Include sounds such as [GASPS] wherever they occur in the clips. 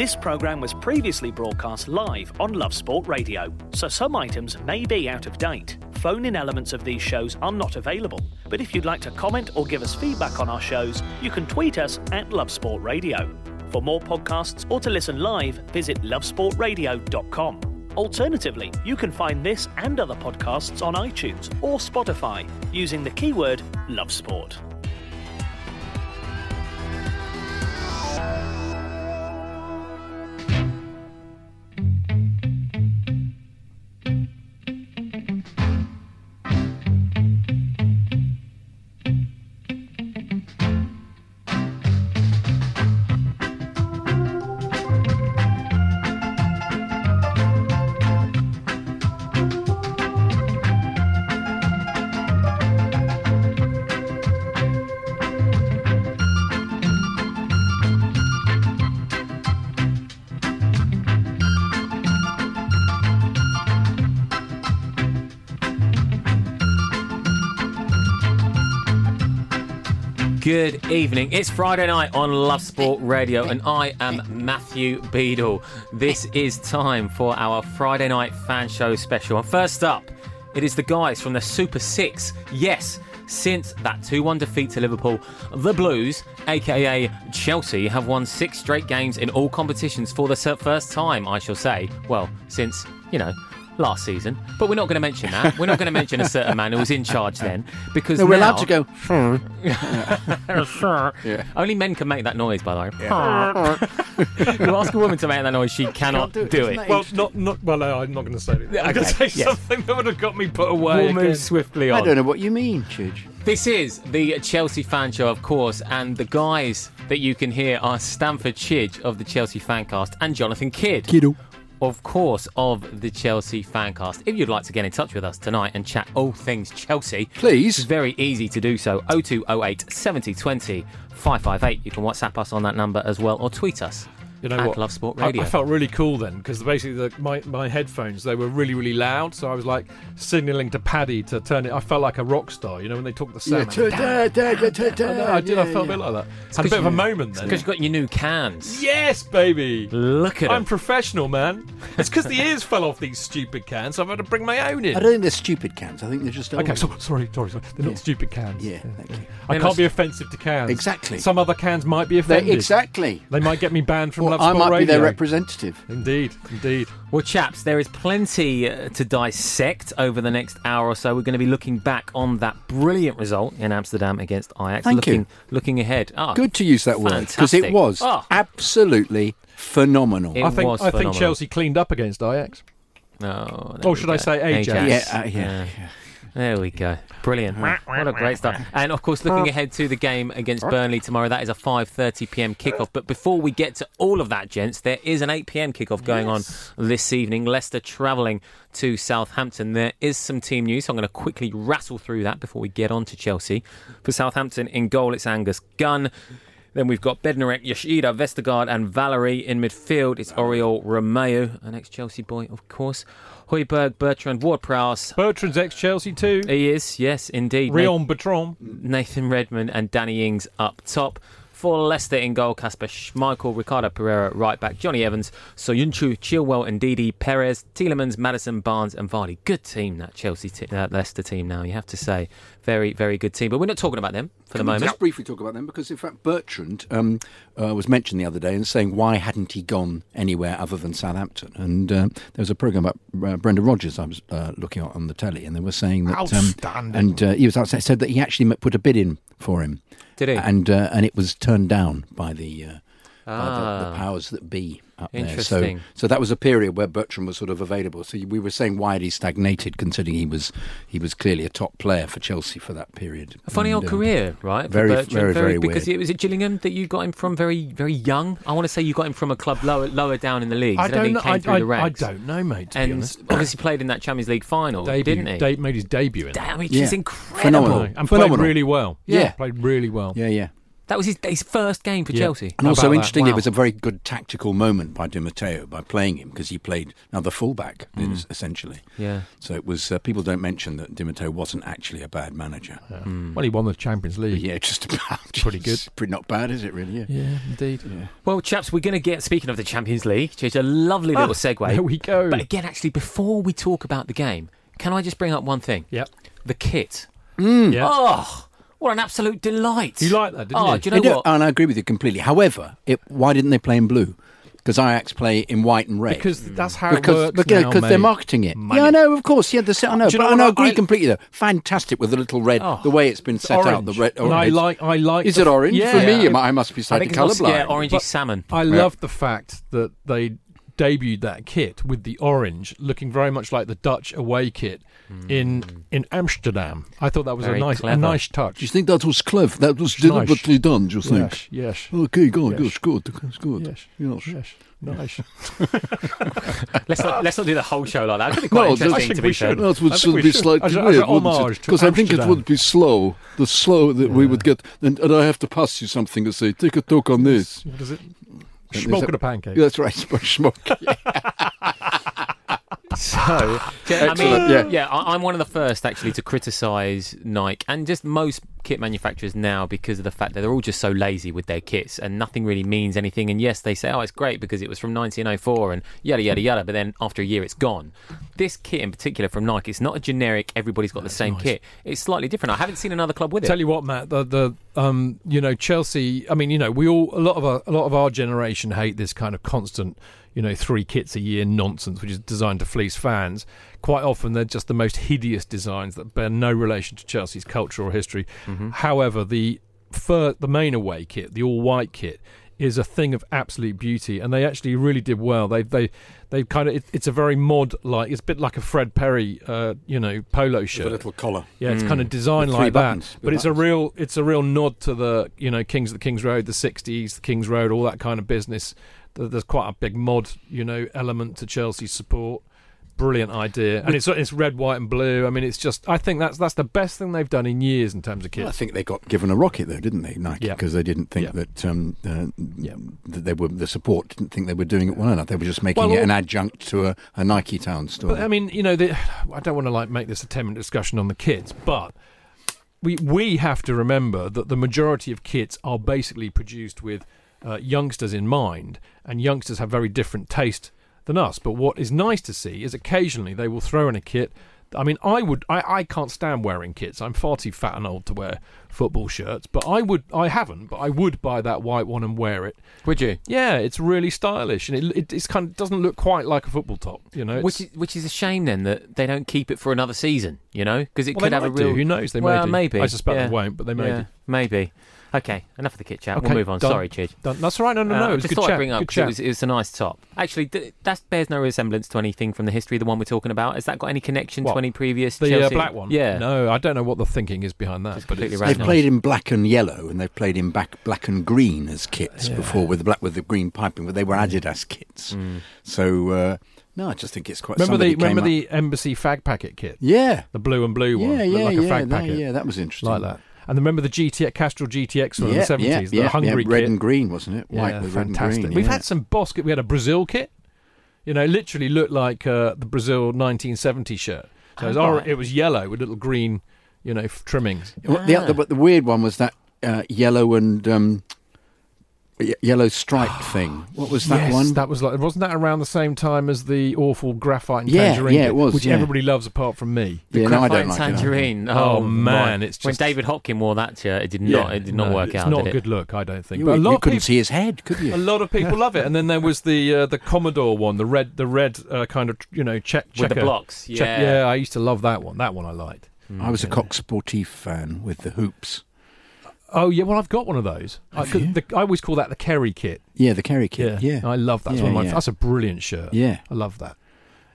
This program was previously broadcast live on Love Sport Radio, so some items may be out of date. Phone in elements of these shows are not available, but if you'd like to comment or give us feedback on our shows, you can tweet us at Love Sport Radio. For more podcasts or to listen live, visit lovesportradio.com. Alternatively, you can find this and other podcasts on iTunes or Spotify using the keyword Love Good evening. It's Friday night on Love Sport Radio, and I am Matthew Beadle. This is time for our Friday night fan show special. And first up, it is the guys from the Super Six. Yes, since that 2 1 defeat to Liverpool, the Blues, aka Chelsea, have won six straight games in all competitions for the first time, I shall say. Well, since, you know, last season. But we're not going to mention that. We're not going to mention a certain man who was in charge [LAUGHS] then because No, we're now- allowed to go. [LAUGHS] Yeah. [LAUGHS] Only men can make that noise, by the way. you ask a woman to make that noise, she cannot do do, it, it. Well, not, not, well, no, I'm not going to say it. I'm going to say yes. something that would have got me put away. We'll move again. swiftly I don't know what you mean, Chidge. This is the Chelsea fan show, of course, and the guys that you can hear are Stamford Chidge of the Chelsea Fancast and Jonathan Kidd. Kiddo. Of course, of the Chelsea Fancast. If you'd like to get in touch with us tonight and chat all things Chelsea, Please. It's very easy to do so. 0208 7020 558. You can WhatsApp us on that number as well or tweet us. You know at what? Love Sport I- Radio. I, felt really cool then because basically the, my my headphones they were really really loud, so I was like signalling to Paddy to turn it. I felt like a rock star, you know, when they talk the Yeah, sound. ta- da- da- da- da- I, da. know, I did. I Yeah, felt a bit like that. It's Had a bit of a moment then. Because you've got your new cans. Yes, baby. Look at it. I'm them. professional, man. It's because the ears fell off these stupid cans, so I've had to bring my own in. I don't think they're stupid cans. I think they're just old. Okay, so, sorry, sorry, sorry. They're Yeah. not stupid cans. Yeah, thank you. I They're can't not- be offensive to cans. Exactly. Some other cans might be They- offended. exactly. They might get me banned from Well, Love I Sport might be their representative. Indeed, indeed. Well, chaps, there is plenty uh, to dissect over the next hour or so. We're going to be looking back on that brilliant result in Amsterdam against Ajax. Thank you. looking, Looking ahead. Ah, Good to use that word because it was Oh. absolutely phenomenal. It I think was I think. Chelsea cleaned up against Ajax. No, there Or we should I say Ajax? yeah, uh, yeah, yeah. There we go. Brilliant. What a great start. And of course, looking ahead to the game against Burnley tomorrow, that is a 5:30 p.m. kickoff. But before we get to all of that, gents, there is an 8 p.m. kickoff going on this evening. Leicester travelling to Southampton. There is some team news. So I'm going to quickly rattle through that before we get on to Chelsea. For Southampton in goal, it's Angus Gunn. Then we've got Bednarek, Yoshida, Vestergaard, and Valery in midfield. It's Oriol Romeo, an ex-Chelsea boy, of course. Højbjerg, Bertrand, Ward-Prowse. Bertrand's ex-Chelsea too. He is, yes, indeed. Ryan Bertrand. Nathan Redmond and Danny Ings up top. For Leicester in goal, Kasper Schmeichel, Ricardo Pereira right back, Jonny Evans, Soyuncu, Chilwell and Didi, Perez, Tielemans, Maddison, Barnes and Vardy. Good team, that Chelsea, te- that Leicester team now, you have to say. Very, very good team. But we're not talking about them for the Can we moment. Just briefly talk about them because, in fact, Bertrand um, uh, was mentioned the other day and saying why hadn't he gone anywhere other than Southampton? And uh, there was a program about uh, Brendan Rodgers I was uh, looking at on the telly, and they were saying that. Outstanding. and uh, he was outside, said that he actually put a bid in for him. Did he? And uh, and it was turned down by the. Uh, by the, Ah. the powers that be up there. So, so that was a period where Bertrand was sort of available. So we were saying why had he stagnated, considering he was he was clearly a top player for Chelsea for that period. A funny And, old uh, career, right? for very, Bertrand? very, very Because weird. it was at Gillingham that you got him from very, very young. I want to say you got him from a club lower, lower down in the league. I don't think know. I, I, the I don't know, mate. To be and honest, obviously played in that Champions League final, debut, didn't he? de- made his debut in. Damn, which Yeah. is incredible. Phenomenal. and Phenomenal. played really well. Yeah. played really well. Yeah, yeah. That was his, his first game for Yeah. Chelsea. And How also, about interestingly, Wow. it was a very good tactical moment by Di Matteo by playing him because he played another fullback, is- essentially. Yeah. So it was. Uh, people don't mention that Di Matteo wasn't actually a bad manager. Well, he won the Champions League. Yeah, just about. Pretty good. [LAUGHS] Pretty not bad, is it? Really? Yeah. Yeah, indeed. Well, chaps, we're going to get, speaking of the Champions League, which is a lovely little segue. Ah, There we go. But again, actually, before we talk about the game, can I just bring up one thing? Yep. The kit. Yeah. Oh, what an absolute delight. You like that, didn't oh, you? do you know They do- what? And I agree with you completely. However, it, why didn't they play in blue? Because Ajax play in white and red. Because that's how because, it works because, now, they're marketing it. Money. Yeah, I know, of course. Yeah, the, set, I know, Do you but know I know, what? agree I- completely though. Fantastic with the little red, Oh, the way it's been It's set out. The red. And I like. I like. Is the- it orange Yeah. for me? I must be I slightly think colourblind. yeah, orangey But salmon. I Yeah. love the fact that they debuted that kit with the orange, looking very much like the Dutch away kit in hmm. in Amsterdam. I thought that was Very a nice a clever. nice Do you think that was clever? That was It's nice. deliberately done. Do you think? Yes, yes, Okay, good, Yes. good, good, good, good. yes, Yes. yes, nice. [LAUGHS] Let's not, let's not do the whole show like that. That could be quite No, interesting I think to be fair. That would still be slightly As weird, a homage wouldn't it? to Because I think it would be slow. The slow that we would get, and, and I have to pass you something and say, take a talk on this. What is it? Smoke a- a pancake. Yeah, that's right, [LAUGHS] smoke. [LAUGHS] [LAUGHS] So, I mean, yeah. yeah, I, I'm one of the first actually to criticise Nike and just most kit manufacturers now because of the fact that they're all just so lazy with their kits and nothing really means anything. And yes, they say, oh, it's great because it was from 1904 and yada yada yada, but then after a year, it's gone. This kit in particular from Nike, it's not a generic. Everybody's got the same kit. It's slightly different. I haven't seen another club with it. Tell you what, Matt, the the um, you know Chelsea. I mean, you know, we all a lot of our, a lot of our generation hate this kind of constant, you know, three kits a year nonsense, which is designed to fleece fans. Quite often, they're just the most hideous designs that bear no relation to Chelsea's culture or history. However, the fir- the main away kit, the all white kit, is a thing of absolute beauty, and they actually really did well. They they they kind of it, it's a very mod like it's a bit like a Fred Perry, uh, you know, polo shirt. With a little collar. Yeah, it's kind of designed With three like buttons, that, but it's a real it's a real nod to the you know Kings of the Kings Road, the '60s, the Kings Road, all that kind of business. Th- There's quite a big mod you know element to Chelsea's support. Brilliant idea, and it's it's red, white, and blue. I mean, it's just I think that's that's the best thing they've done in years in terms of kids. I think they got given a rocket though, didn't they, Nike? Yeah. Because they didn't think Yeah. that um, uh, Yeah. that they were the support didn't think they were doing it well enough. They were just making Well, it an adjunct to a, a Nike Town store. But I mean, you know, the, I don't want to like make this a ten minute discussion on the kits, but we we have to remember that the majority of kits are basically produced with uh, youngsters in mind, and youngsters have very different taste than us. But what is nice to see is occasionally they will throw in a kit. I mean, I would, I, I can't stand wearing kits. I'm far too fat and old to wear football shirts. But I would, I haven't, but I would buy that white one and wear it. Would you? Yeah, it's really stylish, and it, it it's kind of doesn't look quite like a football top. You know, Which is, which is a shame then that they don't keep it for another season, you know? Because it Well, could have a might do. real. Who knows? They may well, do. maybe. I suspect yeah. they won't, but they may yeah. Maybe. Okay, enough of the kit chat. Okay, we'll move on. done. Sorry, Chid. Done. That's all right. No, no, Uh, no. I It was just good thought chat. I'd bring it up good 'cause chat. it was, it was a nice top. Actually, th- that bears no resemblance to anything from the history of the one we're talking about. Has that got any connection What? to any previous the uh, black one. Yeah. No, I don't know what the thinking is behind that. Just but completely it's. They've played in black and yellow, and they've played in black, black and green as kits Yeah. before, with the black with the green piping. But they were Adidas kits. So uh, no, I just think it's quite. remember the remember up- the embassy fag packet kit, Yeah, the blue and blue one, yeah, yeah, like a yeah, fag no, packet, yeah. That was interesting. like that. And remember the GTX Castrol GTX one yeah, in the seventies, yeah, the yeah, Hungary yeah, red kit. and green, wasn't it? White yeah, with red and fantastic. green. We've yeah. had some Boss kit. We had a Brazil kit. You know, literally looked like uh, the Brazil 1970 shirt. So it, was Oh, right. it was yellow with little green, you know, f- trimmings. Well, the, other, but the weird one was that uh, yellow and um, y- yellow striped [GASPS] thing. What was that yes, one? that was like wasn't that around the same time as the awful graphite and Yeah, tangerine? yeah, it was, which yeah. everybody loves apart from me. yeah, no, I Graphite don't and like it. tangerine. Oh, Oh, man, my. it's when David Hopkin wore that shirt, it did not. It did not no, work it's out. not did a it? good look, I don't think. You, but a lot of couldn't people, see his head, could you? a lot of [LAUGHS] people love it. And then there was the uh, the Commodore one, the red the red uh, kind of you know check With the checker- blocks, check- yeah. yeah, I used to love that one. That one I liked. I was a Coq Sportif fan with the hoops. Oh yeah, well I've got one of those. I, the, I always call that the Kerry kit. Yeah, the Kerry kit. Yeah, I love that. That's Yeah, one of my. yeah. That's a brilliant shirt. Yeah. I love that.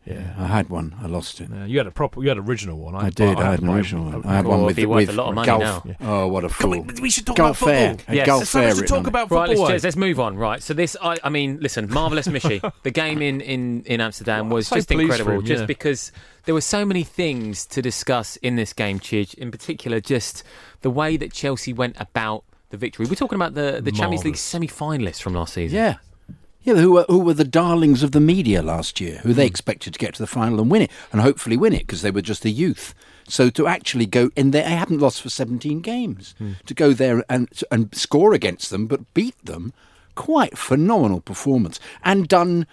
Yeah. I had one. I lost it. Yeah, you had a proper, you had an original one. I did. I had an original one. I- I had one with be worth with a lot of money golf. now. Oh, what a Come fool! on, we should talk Golf about fair. football. Had Yes. golf There's so fair much to talk about Right, football. let's, let's move on. Right, so this, I, I mean, listen, marvelous Michy. [LAUGHS] the game in in in Amsterdam was so just incredible, him, just yeah. because there were so many things to discuss in this game. Chidge, in particular, just the way that Chelsea went about the victory. We're talking about the the Champions League semi-finalists from last season. Yeah. Yeah, who were, who were the darlings of the media last year, who they hmm. expected to get to the final and win it, and hopefully win it because they were just a youth. So to actually go in there, they hadn't lost for 17 games. Hmm. To go there and and score against them, but beat them, quite phenomenal performance and done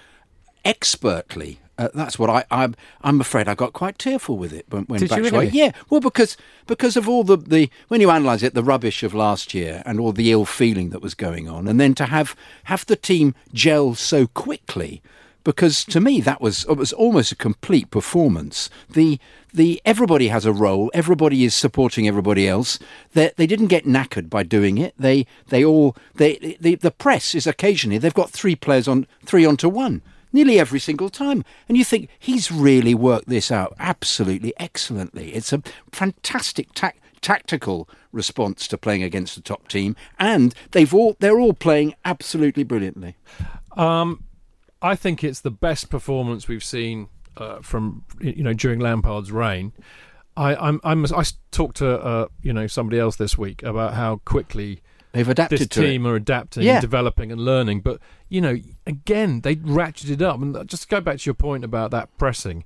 expertly. Uh, that's what I, I'm. I'm afraid I got quite tearful with it when, when Did you really? Yeah, well, because because of all the, the when you analyse it, the rubbish of last year and all the ill feeling that was going on, and then to have have the team gel so quickly. Because to me that was it was almost a complete performance. The the everybody has a role. Everybody is supporting everybody else. They they didn't get knackered by doing it. They they all they the the press is occasionally they've got three players on three onto one nearly every single time. And you think he's really worked this out absolutely excellently. It's a fantastic tac tactical response to playing against the top team, and they've all they're all playing absolutely brilliantly. Um, I think it's the best performance we've seen uh, from you know during Lampard's reign. I I'm, I'm I talked to uh, you know somebody else this week about how quickly They've adapted this to team it. are adapting, Yeah. developing, and learning. But you know, again, they ratcheted up. And just to go back to your point about that pressing,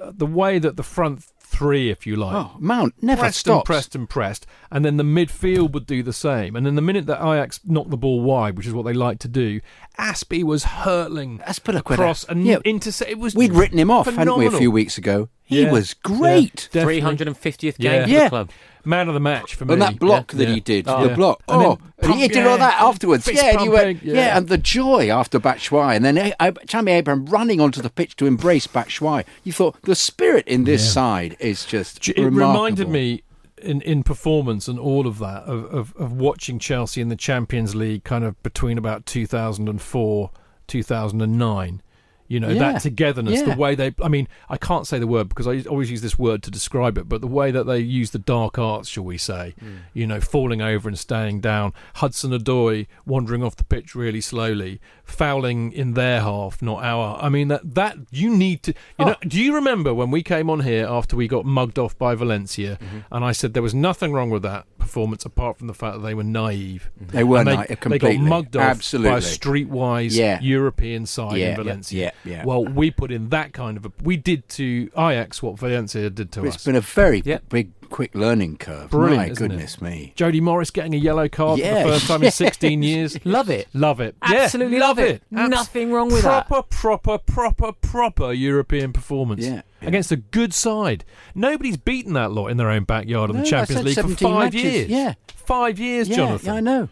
uh, the way that the front three, if you like, Oh, Mount never pressed stops. and pressed and pressed, and then the midfield would do the same. And then the minute that Ajax knocked the ball wide, which is what they like to do, Azpi was hurtling Azpilicueta. across and Yeah. intercept. It was We'd written him off, hadn't we, a few weeks ago? He Yeah. was great. Yeah, 350th game Yeah. for Yeah. the club. man of the match for me. And that block Yeah. that Yeah. he did, Oh, the yeah. block. And oh, and he pump- did all that afterwards. fist Yeah, and went, yeah. yeah. and the joy after Batshuayi, and then I, I, Tammy Abraham running onto the pitch to embrace Batshuayi. You thought the spirit in this Yeah. side is just It remarkable. reminded me in, in performance and all of that of, of, of watching Chelsea in the Champions League kind of between about 2004, 2009. You know, Yeah. that togetherness, Yeah. the way they, I mean, I can't say the word because I always use this word to describe it, but the way that they use the dark arts, shall we say, mm. you know, falling over and staying down, Hudson-Odoi wandering off the pitch really slowly, fouling in their half, not our. I mean, that, that you need to, you oh. know, do you remember when we came on here after we got mugged off by Valencia mm-hmm. and I said there was nothing wrong with that performance apart from the fact that they were naive? Mm-hmm. They were And they, naive, they got mugged off Absolutely. by a streetwise Yeah. European side Yeah, in yeah, Valencia. yeah, yeah. Well, we put in that kind of a. We did to Ajax what Valencia did to It's us. It's been a very Yeah. big, quick learning curve. Brilliant, My isn't it? goodness me. Jody Morris getting a yellow card for the first time in 16 [LAUGHS] years. Love it. Love it. Absolutely yeah, love it. Abs- Nothing wrong with that. proper, Proper, proper, proper European performance. Yeah, yeah. Against a good side. Nobody's beaten that lot in their own backyard of No, the Champions League for five matches, years. yeah. Five years, Yeah, Jonathan. yeah, I know.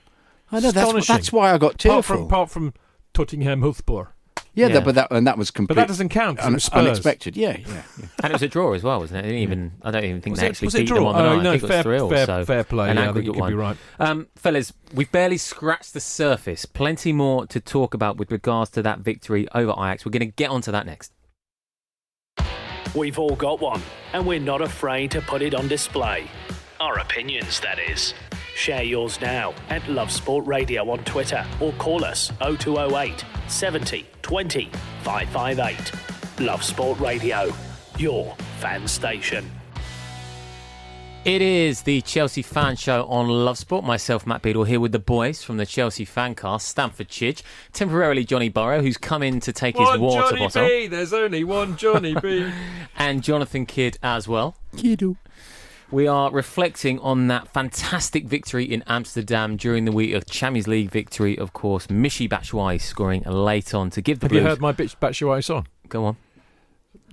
I know. That's, that's why I got Apart from, apart from Tottenham Hotspur. Yeah, Yeah. That, but that and that was complete. But that doesn't count 'cause it un- was Spurs. unexpected. Yeah, yeah. yeah. [LAUGHS] And it was a draw as well, wasn't it? They didn't even, I don't even think Was they it- actually was it beat them on the Oh, night. no, I think it fair- was three fair- so fair play, An yeah, I think aggregate you could one. be right. Um, fellas, we've barely scratched the surface. Plenty more to talk about with regards to that victory over Ajax. We're going to get onto that next. We've all got one, and we're not afraid to put it on display. Our opinions, that is. Share yours now at Love Sport Radio on Twitter or call us 0208 70 20 558. Love Sport Radio, your fan station. It is the Chelsea Fan Show on Love Sport. Myself, Matt Beadle, here with the boys from the Chelsea Fancast, Stamford Chidge, temporarily Johnny Burrow, who's come in to take his water Johnny bottle, B. There's only one Johnny B. [LAUGHS] and Jonathan Kidd as well. Kiddo. We are reflecting on that fantastic victory in Amsterdam during the week of Champions League victory, of course. Michy Batshuayi scoring late on to give the Have you heard my bitch Batshuayi song? Go on.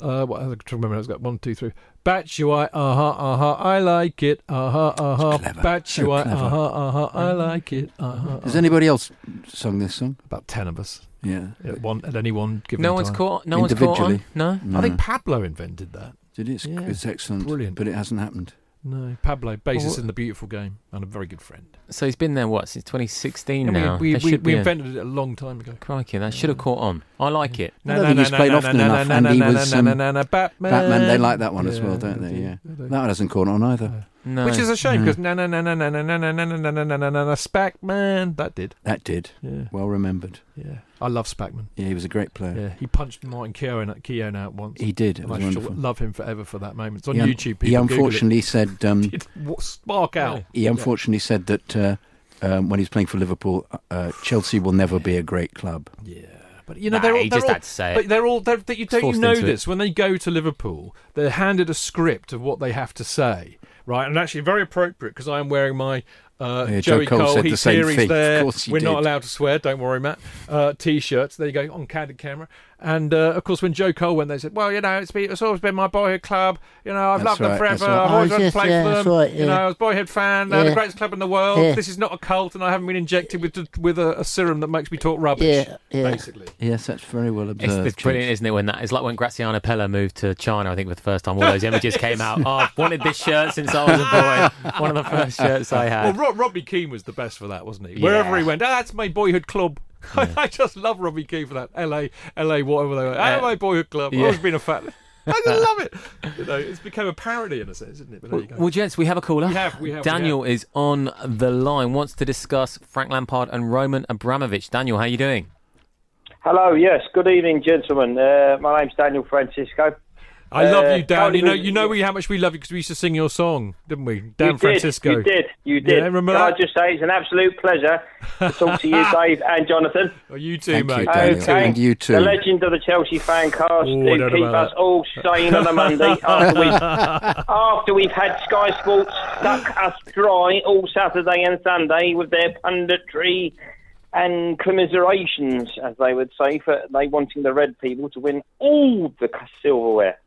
Uh, what, I have to remember. It's got one, two, three. Batshuayi, uh huh, uh huh. I like it. Uh huh, uh huh. clever. Batshuayi, So clever. uh huh, uh huh. I like it. Uh huh. Has anybody else sung this song? About ten of us Yeah. at one at any one given No one's time. caught. No one's caught on. Individually. No. I think Pablo invented that. Did it? It's, Yeah. it's excellent. Brilliant. But it hasn't happened. No, Pablo, bassist Well, in the beautiful game and a very good friend. So he's been there what since 2016 Yeah, now. we we, we a- invented it a long time ago. Crikey, that should have caught on. I like it. I don't think he's played often enough, and he was, um, Batman. Batman, they like that one as well, don't they? Yeah. That one hasn't caught on either. No. Which is a shame because na na na na na na na na na na na na na na na na Spackman that did. That did. Yeah, Well remembered. yeah. I love Spackman. Yeah, he was a great player. Yeah, he punched Martin Keown, Keown out once. He did. It and was I shall wonderful. love him forever for that moment. It's on He un- YouTube. People he Google unfortunately said um, it. Did what, spark out. he unfortunately said that uh, um, when he was playing for Liverpool, uh, Chelsea will never be a great club. Yeah, but you know Nah, they're all, he they're all, had to say But they're all. They're, they, you don't you know into it. this when they go to Liverpool, they're handed a script of what they have to say, right? And actually, very appropriate because I am wearing my. Uh, Yeah, Joey Cole Cole, said the here, he's there. We're not allowed to swear. Don't worry, Matt. Uh, t-shirts. There you go on candid camera. And uh, of course, when Joe Cole went, they said, "Well, you know, it's, been, it's always been my boyhood club. You know, I've That's loved them forever. right. I've always Oh, wanted yes, to play yeah, for them. that's right, You know, yeah. I was a boyhood fan. They're the greatest club in the world. Yeah. This is not a cult, and I haven't been injected with with a, a serum that makes me talk rubbish. Yeah, yeah. Basically. Yes, that's very well observed. it's brilliant, isn't it? When that it's like when Graziano Pellè moved to China, I think for the first time. All those images came out. [LAUGHS] Oh, I've wanted this shirt since I was a boy. One of the first shirts I Well, had. Rob, Robbie Keane was the best for that, wasn't he? Yeah. Wherever he went, ah, that's my boyhood club. [LAUGHS] I just love Robbie Keane for that. LA, LA, whatever they were. Yeah. my boyhood club. I've Yeah. always been a fan. I just [LAUGHS] love it. You know, it's become a parody in a sense, isn't it? But there you go. Well, gents, we have a caller. We have, we have, we Daniel is on the line. Wants to discuss Frank Lampard and Roman Abramovich. Daniel, how are you doing? Hello, yes. Good evening, gentlemen. Uh, my name's Daniel Francisco. I love Uh, you, Dan. Cody You know, you know we, how much we love you because we used to sing your song, didn't we? Dan you Francisco. Did, you did. You did. Yeah, remember Can that? I just say it's an absolute pleasure to talk to you, [LAUGHS] Dave and Jonathan. Oh, you too, Thank mate. you, Daniel. Okay. And you too. The legend of the Chelsea fan cast Oh, I who don't keep us that. all sane on a Monday [LAUGHS] after we've, after we've had Sky Sports suck us dry all Saturday and Sunday with their punditry and commiserations, as they would say, for they wanting the red people to win all the silverware.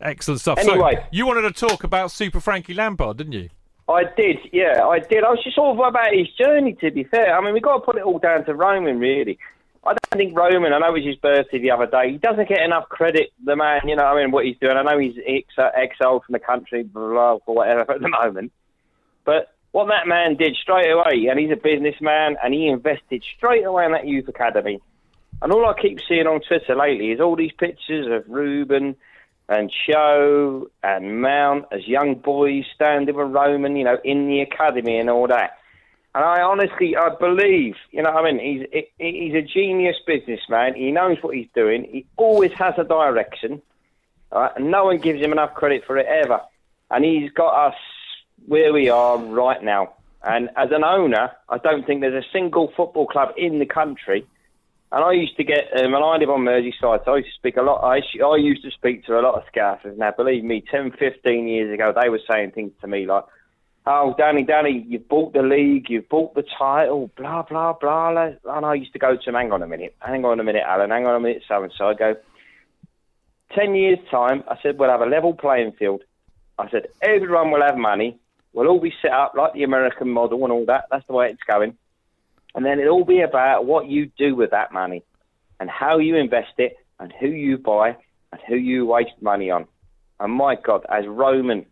Excellent stuff. Anyway. so, you wanted to talk about Super Frankie Lampard, didn't you? I did, yeah, I did. I was just all about his journey, to be fair. I mean, we've got to put it all down to Roman, really. I don't think Roman, I know it was his birthday the other day, he doesn't get enough credit, the man, you know, I mean, what he's doing. I know he's ex- uh, exiled from the country, blah, blah, blah, whatever, [LAUGHS] at the moment. But what that man did straight away, and he's a businessman, and he invested straight away in that youth academy. And all I keep seeing on Twitter lately is all these pictures of Ruben and Show and Mount as young boys standing with Roman, you know, in the academy and all that. And I honestly, I believe, you know, I mean, he's he- he's a genius businessman. He knows what he's doing. He always has a direction, right? and no one gives him enough credit for it ever. And he's got us where we are right now. And as an owner, I don't think there's a single football club in the country. And I used to get, um, and I live on Merseyside, so I used to speak a lot. I, I used to speak to a lot of scousers. Now, believe me, 10, 15 years ago, they were saying things to me like, oh, Danny, Danny, you've bought the league, you've bought the title, blah, blah, blah. blah." And I used to go to them, hang on a minute, hang on a minute, Alan, hang on a minute, so and so. I go, 10 years' time, I said, we'll have a level playing field. I said, everyone will have money. We'll all be set up like the American model and all that. That's the way it's going. And then it'll be about what you do with that money and how you invest it and who you buy and who you waste money on. And my God, has Roman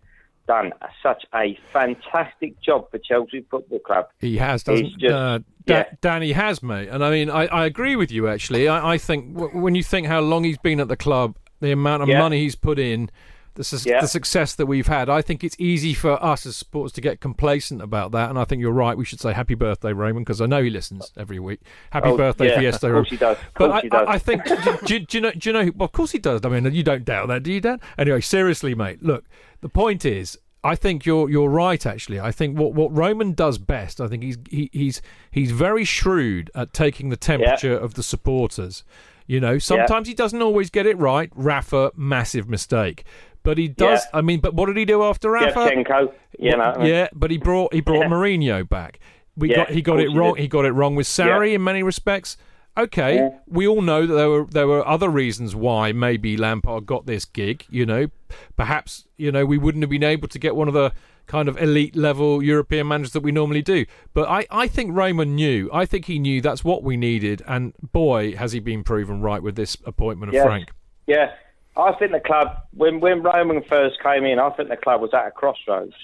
done such a fantastic job for Chelsea Football Club? He has, doesn't just- uh, Da- yeah. Danny has, mate. And I mean, I, I agree with you, actually. I, I think w- when you think how long he's been at the club, the amount of Yeah. money he's put in, the, Yeah. the success that we've had, I think it's easy for us as supporters to get complacent about that. And I think you're right. We should say happy birthday, Roman, because I know he listens every week. Happy Oh, birthday, yeah, Fiesta. of course he does. Of But I, he does. I, I think, do, do, you know? Do you know? Well, of course he does. I mean, you don't doubt that, do you, Dan? Anyway, seriously, mate. Look, the point is, I think you're you're right. Actually, I think what, what Roman does best. I think he's he, he's he's very shrewd at taking the temperature of the supporters. You know, sometimes he doesn't always get it right. Rafa, massive mistake, but he does. Yeah. I mean, but what did he do after Rafa? Shevchenko, you know. yeah, but he brought he brought Yeah. Mourinho back. We Yeah, got he got it course he wrong. He got it wrong with Sarri in many respects. Okay, we all know that there were there were other reasons why maybe Lampard got this gig. You know, perhaps you know we wouldn't have been able to get one of the kind of elite level European managers that we normally do. But I, I think Roman knew. I think he knew that's what we needed. And boy, has he been proven right with this appointment of Yes. Frank. Yeah, I think the club when when Roman first came in, I think the club was at a crossroads,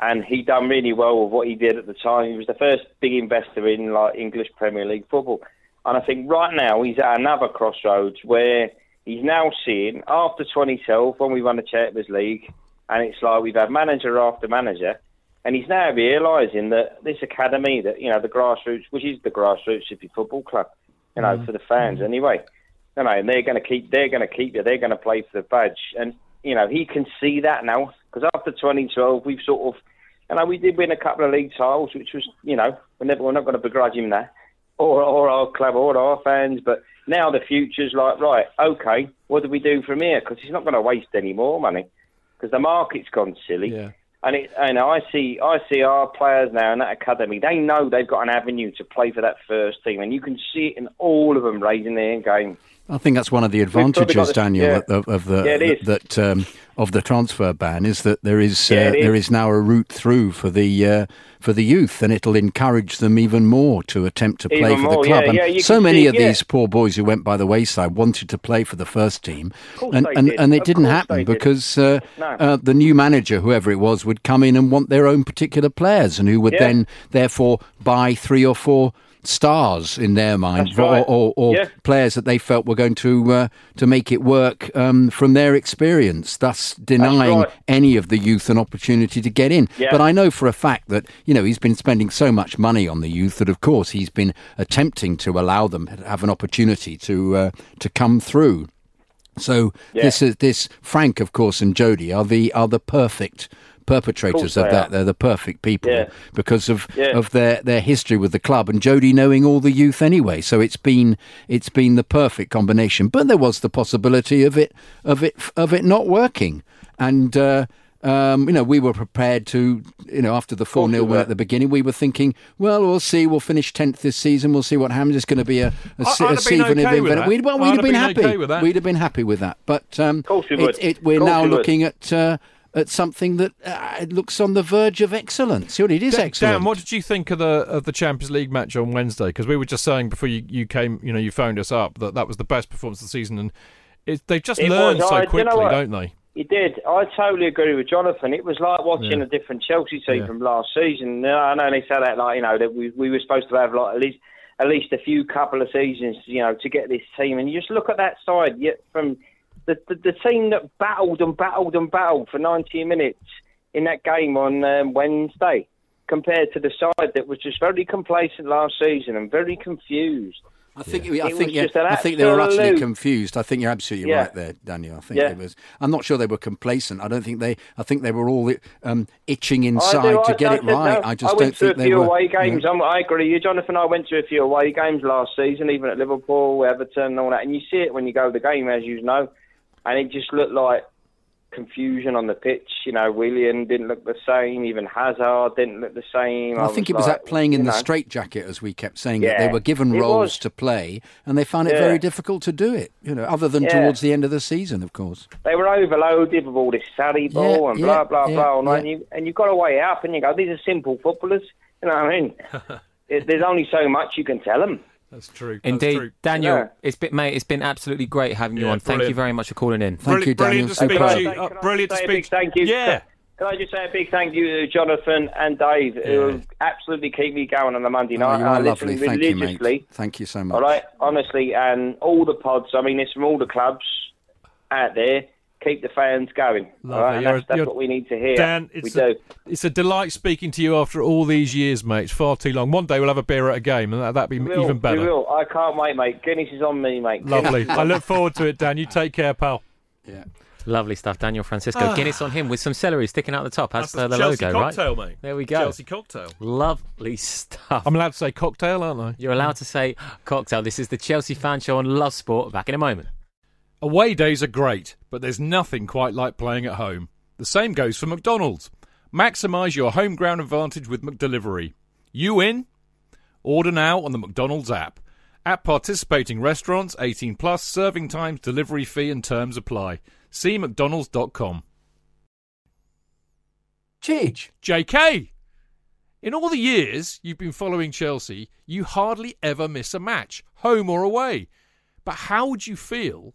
and he done really well with what he did at the time. He was the first big investor in like English Premier League football, and I think right now he's at another crossroads where he's now seeing after 2012 when we won the Champions League, and it's like we've had manager after manager. And he's now realising that this academy, that you know, the grassroots, which is the grassroots City Football Club, you know, mm. for the fans mm. anyway, you know, and they're going to keep they're going to keep you. They're going to play for the badge, and you know he can see that now because after 2012 we've sort of, you know, we did win a couple of league titles, which was you know we're never we're not going to begrudge him that, or or our club or our fans, but now the future's like right, okay, what do we do from here? Because he's not going to waste any more money because the market's gone silly. Yeah. And it, and I see, I see our players now in that academy. They know they've got an avenue to play for that first team, and you can see it in all of them raising their game. I think that's one of the advantages, the- Daniel, yeah. of, of the Yeah, that um, of the transfer ban is that there is Yeah, uh, is. there is now a route through for the uh, for the youth, and it'll encourage them even more to attempt to play Even for more, the club. and so many see- of these poor boys who went by the wayside wanted to play for the first team, and and, did. and it Of didn't happen because uh, No. uh, the new manager, whoever it was, would come in and want their own particular players, and who would then therefore buy three or four stars in their mind, right. or, or, or Yeah. players that they felt were going to uh, to make it work um, from their experience, thus denying right. any of the youth an opportunity to get in. Yeah. But I know for a fact that you know he's been spending so much money on the youth that, of course, he's been attempting to allow them to have an opportunity to uh, to come through. So Yeah. this is this Frank, of course, and Jody are the are the perfect perpetrators course of that. are. They're the perfect people Yeah. because of Yeah. of their their history with the club and Jody knowing all the youth anyway. So it's been it's been the perfect combination. But there was the possibility of it of it of it not working, and. Uh, um, you know, we were prepared to, you know, after the 4 0 win at the beginning, we were thinking, well, we'll see, we'll finish 10th this season, we'll see what happens. It's going to be a, a, I- a season okay of invent- We'd, well, we'd have been been happy. okay with that. We'd have been happy with that. But um, it, would. it, we're now looking at uh, at something that uh, looks on the verge of excellence. Surely it is Dan, excellent. Dan, what did you think of the of the Champions League match on Wednesday? Because we were just saying before you, you came, you know, you phoned us up that that was the best performance of the season, and it, they've just It learned was. so I- do you know quickly, what? don't they? He did. I totally agree with Jonathan. It was like watching Yeah. a different Chelsea team Yeah. from last season. I know they said that like you know that we we were supposed to have like at least at least a few couple of seasons, you know, to get this team. And you just look at that side, yet from the, the the team that battled and battled and battled for 90 minutes in that game on um, Wednesday, compared to the side that was just very complacent last season and very confused. I think I think yeah, I think they were utterly absolute- confused. I think you're absolutely Yeah. right there, Daniel. I think Yeah. it was. I'm not sure they were complacent. I don't think they. I think they were all um, itching inside do, to I- get I it said right. no. I just I don't went to think a they few were. away you know. games. I agree. You, Jonathan. I went to a few away games last season, even at Liverpool, Everton, and all that. And you see it when you go to the game, as you know. And it just looked like confusion on the pitch. You know, Willian didn't look the same. Even Hazard didn't look the same. I think it was like, that playing in you the know. straitjacket, as we kept saying. that Yeah, they were given roles was. to play, and they found it Yeah. very difficult to do it. You know, other than Yeah. towards the end of the season, of course. They were overloaded with all this Sarri ball and blah blah yeah, blah, and, you and you got to weigh it up, and you go, these are simple footballers. You know what I mean? [LAUGHS] There's only so much you can tell them. That's true. That's Indeed, true. Daniel, Yeah. it's been mate, it's been absolutely great having you Yeah, on. Thank you very much for calling in. Thank you, brilliant Daniel. to speak Superb. to you. Can Uh, brilliant to speak. thank you. Yeah. Can I just say a big thank you to Jonathan and Dave, who absolutely keep me going on the Monday Oh, night. you I are listen lovely. Thank you, religiously. mate. Thank you so much. All right, honestly, and all the pods. I mean, it's from all the clubs out there. Keep the fans going. Lovely. right, You're- that's, that's what we need to hear. Dan, we it's do. a, it's a delight speaking to you after all these years, mate. It's far too long. One day we'll have a beer at a game, and that, that'd be We will, even better. We will. I can't wait, mate. Guinness is on me, mate. Lovely. I look forward to it, Dan. You take care, pal. Yeah. Lovely stuff, Daniel Francisco. Ah. Guinness on him with some celery sticking out the top as That's per the the Chelsea logo, cocktail, right? mate. There we go. Chelsea cocktail. Lovely stuff. I'm allowed to say cocktail, aren't I? You're allowed to say cocktail. This is the Chelsea fan show on Love Sport. Back in a moment. Away days are great, but there's nothing quite like playing at home. The same goes for McDonald's. Maximise your home ground advantage with McDelivery. You in? Order now on the McDonald's app. At participating restaurants, 18 plus, serving times, delivery fee and terms apply. See mcdonalds.com. Chidge. JK! In all the years you've been following Chelsea, you hardly ever miss a match, home or away. But how would you feel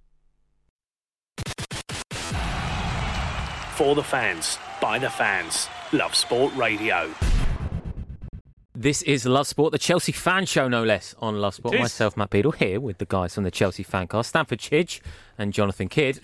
For the fans, by the fans. Love Sport Radio. This is Love Sport, the Chelsea fan show, no less, on Love Sport. Myself, Matt Beadle, here with the guys from the Chelsea fancast, Stamford Chidge and Jonathan Kidd.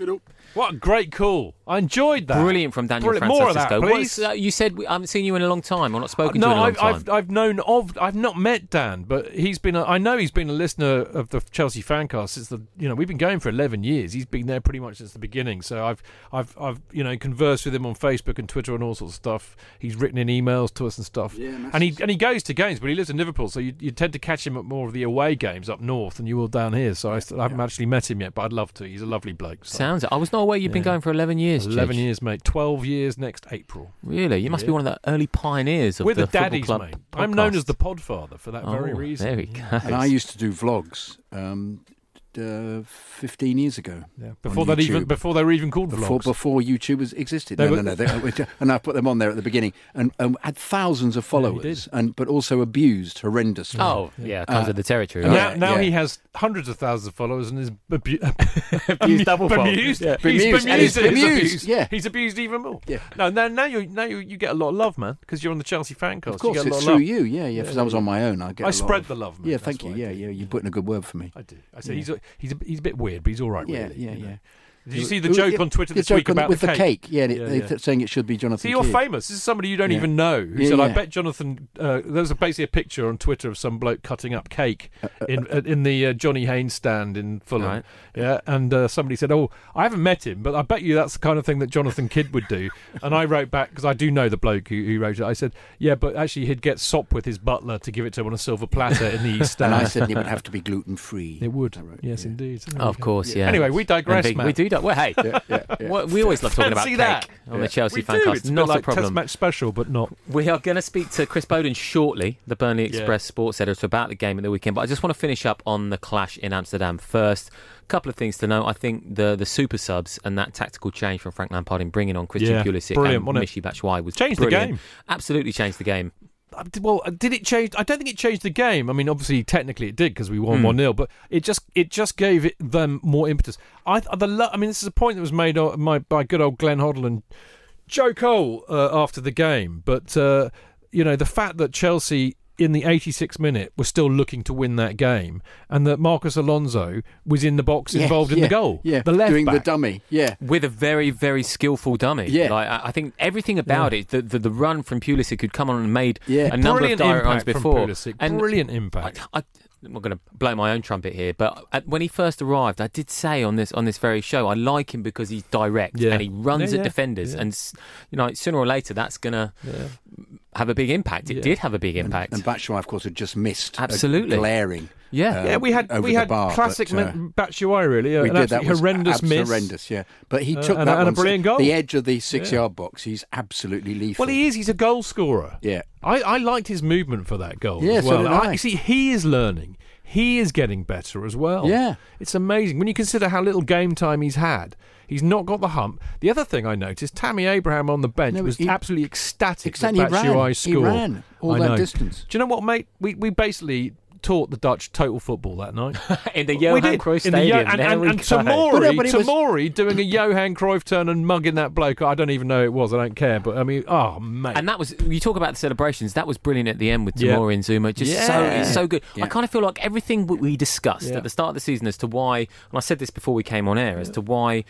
What a great call. I enjoyed that. Brilliant from Daniel Brilliant. More of that, Francisco. please. Uh, you said we, I haven't seen you in a long time, or not spoken no, to you in a long I've, time. I've I've known of I've not met Dan, but he's been a, I know he's been a listener of the Chelsea Fancast since the you know we've been going for eleven years. He's been there pretty much since the beginning. So I've I've I've you know conversed with him on Facebook and Twitter and all sorts of stuff. He's written in emails to us and stuff. Yeah, and he and he goes to games, but he lives in Liverpool, so you, you tend to catch him at more of the away games up north than you will down here. So I, still, I haven't actually met him yet, but I'd love to. He's a lovely bloke. So. Sounds it. I was not aware you've been going for 11 years, Eleven Chidge. years, mate. Twelve years next April. Really? You must be one of the early pioneers of We're the, the, football daddies, club mate. I'm known as the Podfather for that very Oh, reason. There we Yeah. go. And I used to do vlogs um, uh, 15 years ago. Yeah, before that even before they were even called before vlogs. before YouTube was existed. They no, were- no, no, they- and I put them on there at the beginning, and, and had thousands of followers, you did. and but also abused horrendously. Oh, yeah, it comes Uh, with the territory, right? now, now yeah. he has hundreds of thousands of followers and is [LAUGHS] abu- Abused double fold. bemused. Yeah. He's Bemused, bemused. and he's at bemused, abuse. yeah. he's abused even more. Yeah. No, now, now you now you, you get a lot of love, man, because you're on the Chelsea fan cast. of course, you get a lot it's through love. you. Yeah, yeah. Because I was on my own. I get. I a lot spread of- the love, man. Yeah, thank you. Yeah, yeah. You put in a good word for me. I do. I say he's a, he's a, he's a bit weird, but he's all right. Yeah, really, yeah, you know. yeah. Did you see the joke yeah, on Twitter this week about with the the cake? Yeah, Yeah, they, yeah. they're saying it should be Jonathan. See, you're Kidd. famous. This is somebody you don't Yeah. even know. Who Yeah, said, "I bet Jonathan." Uh, there's a, basically a picture on Twitter of some bloke cutting up cake Uh, in uh, in the uh, Johnny Haynes stand in Fulham. Right. Yeah, and uh, somebody said, "Oh, I haven't met him, but I bet you that's the kind of thing that Jonathan Kidd would do." [LAUGHS] and I wrote back because I do know the bloke who, who wrote it. I said, "Yeah, but actually, he'd get sop with his butler to give it to him on a silver platter in the East [LAUGHS] And I said it would have to be gluten free. it would. Wrote, yes, yeah. indeed. Of course, yeah. Anyway, we digress. We do. Di- Well, hey, Yeah, yeah, yeah. We always love talking about cake that. on the Chelsea we fan do. cast. A bit Not like a problem. Test match special, but not. We are going to speak to Chris Boden shortly, the Burnley Yeah. Express sports editor, about the game at the weekend. But I just want to finish up on the clash in Amsterdam first. A couple of things to know. I think the the super subs and that tactical change from Frank Lampard in bringing on Christian Yeah, Pulisic and wasn't it? Michy Batshuayi was Changed the game. Absolutely changed the game. Uh, Well, uh, did it change? I don't think it changed the game. I mean, obviously, technically, it did because we won Mm. one 0 But it just it just gave it them more impetus. I the I mean, this is a point that was made my, by good old Glenn Hoddle and Joe Cole uh, after the game. But uh, you know, the fact that Chelsea in the 86th minute were still looking to win that game, and that Marcos Alonso was in the box Yeah, involved in yeah, the goal. Yeah, the left doing back. the dummy. Yeah, with a very, very skillful dummy. Yeah. like I I think everything about it, the, the the run from Pulisic had come on and made Yeah. a number Brilliant of direct runs before. Pulisic. And Brilliant impact. I, I, I'm not going to blow my own trumpet here, but at, when he first arrived, I did say on this on this very show, I like him because he's direct Yeah. and he runs Yeah, at yeah, defenders, yeah. and you know sooner or later that's going to have a big impact. It Yeah. did have a big impact. and Batshuayi, of course, had just missed. Absolutely. glaring. Yeah. uh, yeah, we had we had bar, classic but, uh, Batshuayi really, uh, we did that was horrendous miss. horrendous, yeah. But he Uh, took and that a- and a one, brilliant goal. the edge of the six Yeah. yard box. He's absolutely lethal. Well, he is. He's a goal scorer. Yeah. I, I liked his movement for that goal Yeah, as so well. did I. you see, he is learning. He is getting better as well. Yeah. It's amazing when you consider how little game time he's had. He's not got the hump. The other thing I noticed, Tammy Abraham on the bench No, was he- absolutely ecstatic Exactly, that he ran. He ran all I that know. distance. Do you know what, mate? We we basically taught the Dutch total football that night. [LAUGHS] in the we Johan. Cruyff Stadium. Yo- and, there and, and. Tomori, But, but it was- Tomori doing a Johan Cruyff turn and mugging that bloke. I don't even know who it was. I don't care. But I mean, oh mate. And that was you talk about the celebrations. That was brilliant at the end with Yeah. And Zouma. Just so Yeah. it's so good. I kind of feel like everything we- we discussed Yeah. at the start of the season as to why, and I said this before we came on air, as to why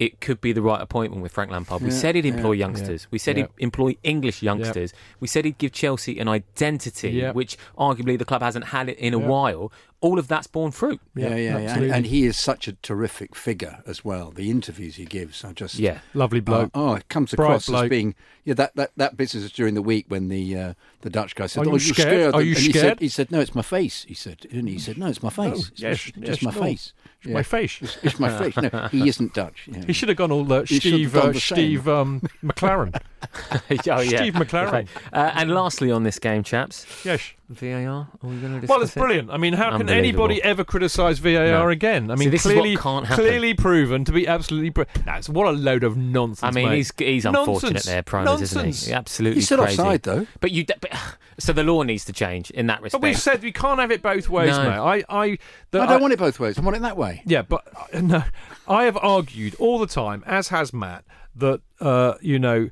it could be the right appointment with Frank Lampard. We Yeah, said he'd employ yeah, youngsters. We said Yeah. he'd employ English youngsters. We said he'd give Chelsea an identity, Yeah. which arguably the club hasn't had it in a Yeah. while. All of that's borne fruit. Yeah, yeah, yeah. And, absolutely. and he is such a terrific figure as well. The interviews he gives are just Yeah. Lovely bloke. Oh, oh, it comes Bright across as being yeah. That, that, that business during the week when the uh, the Dutch guy said, Are you "Oh, scared? Are you and he scared? said, he said, "No, it's my face." He said, didn't he? He said, "No, it's my face. it's yes, just, yes, just my no. face. It's my face. It's, it's my face." No, he isn't Dutch. Yeah. [LAUGHS] He should have gone all uh, He should have Steve uh, the. Steve um, [LAUGHS] McClaren. [LAUGHS] oh, yeah. Steve McClaren. Okay. Uh, and lastly, on this game, chaps, Yes. VAR. Are we going to Well, it's it? brilliant. I mean, how can anybody ever criticise VAR No. again? I See, mean, this is what clearly, can't clearly proven to be absolutely. Br- no, it's what a load of nonsense. I mean, mate. he's he's unfortunate Nonsense. there, Promes, isn't Nonsense. he? Absolutely He's still crazy. offside though. But you, but, [SIGHS] so the law needs to change in that respect. But we've said we can't have it both ways, No. mate. I, I, the, I don't want it both ways. I want it that way. Yeah, but uh, [LAUGHS] no, I have argued all the time, as has Matt, that uh, you know,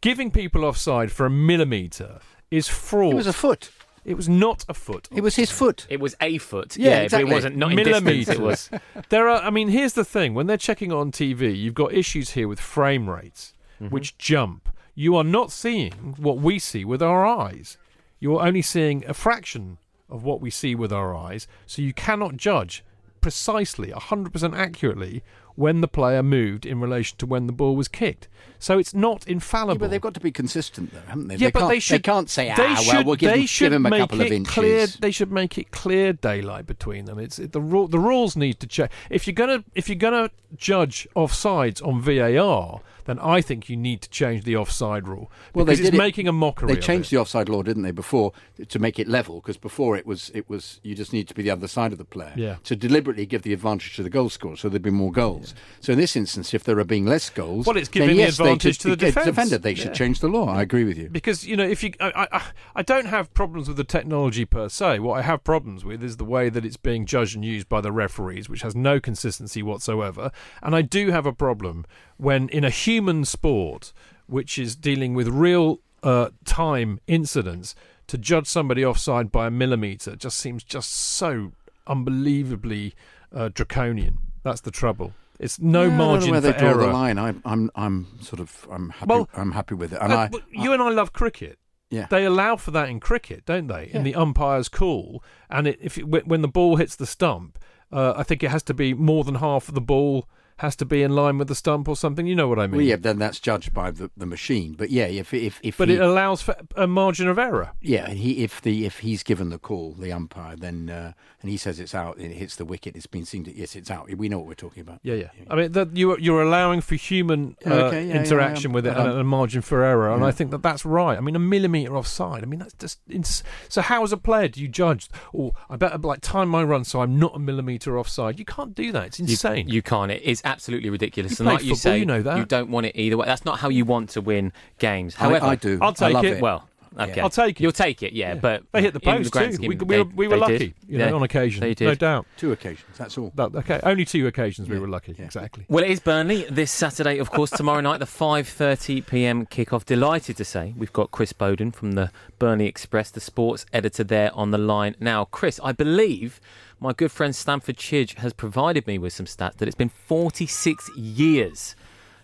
giving people offside for a millimetre is fraud. It was a foot. It was not a foot. It was his foot. it was a foot, Yeah, yeah, but exactly. it wasn't not in distance. millimeters. It was [LAUGHS] there are. I mean, here's the thing: when they're checking on TV, you've got issues here with frame rates, Mm-hmm. which jump. You are not seeing what we see with our eyes. You're only seeing a fraction of what we see with our eyes, so you cannot judge precisely, 100% accurately, when the player moved in relation to when the ball was kicked. So it's not Yeah, infallible. but they've got to be consistent, though, haven't they? Yeah, they but can't, they should. can't say, they "Ah, should, well, we'll give, they should give him a make couple it of inches." Clear, they should make it clear daylight between them. It's it, the rule. The rules need to change. If you're gonna if you're gonna judge offsides on VAR, then I think you need to change the offside rule Well, they it's did it- making a mockery. They changed the offside law, didn't they, before to make it level? Because before it was it was you just need to be the other side of the player Yeah. to deliberately give the advantage to the goal scorer, so there'd be more goals. So in this instance, if there are being less goals, Well, it's giving the yes, they advantage to the defence. defender. They should Yeah. change the law. I agree with you. because you know if you I, I I don't have problems with the technology per se what i have problems with is the way that it's being judged and used by the referees which has no consistency whatsoever and i do have a problem when in a human sport which is dealing with real uh, time incidents to judge somebody offside by a millimeter just seems just so unbelievably uh, draconian that's the trouble it's no Yeah, I don't know margin where for they draw error the line. I'm I'm I'm sort of I'm happy. Well, I'm happy with it. And Uh, I, you and I love cricket. Yeah. They allow for that in cricket, don't they? In the umpire's call, and it, if it, when when the ball hits the stump, uh, I think it has to be more than half of the ball has to be in line with the stump or something. You know what I mean? well, yeah, then that's judged by the, the machine. But yeah, if if if But he, it allows for a margin of error. yeah, he if the if he's given the call, the umpire, then uh, and he says it's out and it hits the wicket, it's been seen. To, yes, it's out. We know what we're talking about. Yeah, yeah. yeah. I mean, that you you're allowing for human uh, Yeah, okay, yeah, yeah, interaction yeah. with it But, and a margin for error, and yeah. I think that that's right. I mean, a millimeter offside. I mean, that's just ins- so. How as a player do you judge? Oh, I better like time my run so I'm not a millimeter offside. You can't do that. It's You- insane. You, can't. It is absolutely ridiculous. You and play like you football, say, you know that. you don't want it either way. That's not how you want to win games. I- However, I do. I'll I take love it. it. Well, Okay, I'll take it. You'll take it, yeah. But They hit the post grand too. scheme, We, we, they- were, we were lucky, did. you know, Yeah, on occasion. They did. No doubt. Two occasions, that's all. That- okay, only two occasions we were lucky. Yeah. Exactly. Well, it is Burnley this Saturday, of course. Tomorrow night, the 5:30 p.m. kickoff. Delighted to say we've got Chris Boden from the Burnley Express, the sports editor, there on the line now. Chris, I believe my good friend Stamford Chidge has provided me with some stats that it's been 46 years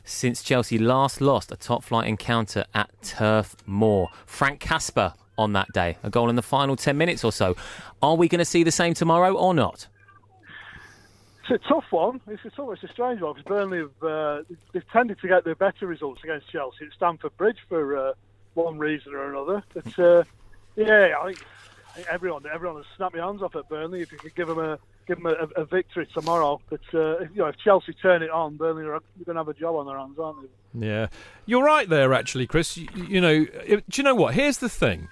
since Chelsea last lost a top-flight encounter at Turf Moor. Frank Casper on that day, a goal in the final 10 minutes or so. Are we going to see the same tomorrow or not? It's a tough one. It's a tough, it's a strange one because Burnley have uh, they've tended to get the better results against Chelsea at Stamford Bridge for uh, one reason or another. But uh, yeah, I think everyone everyone has snapped their hands off at Burnley if you could give them a give them a, a victory tomorrow. But uh, if, you know if Chelsea turn it on, Burnley are going to have a job on their hands, aren't they? Yeah, you're right there, actually, Chris. You, you know, it- do you know what? Here's the thing.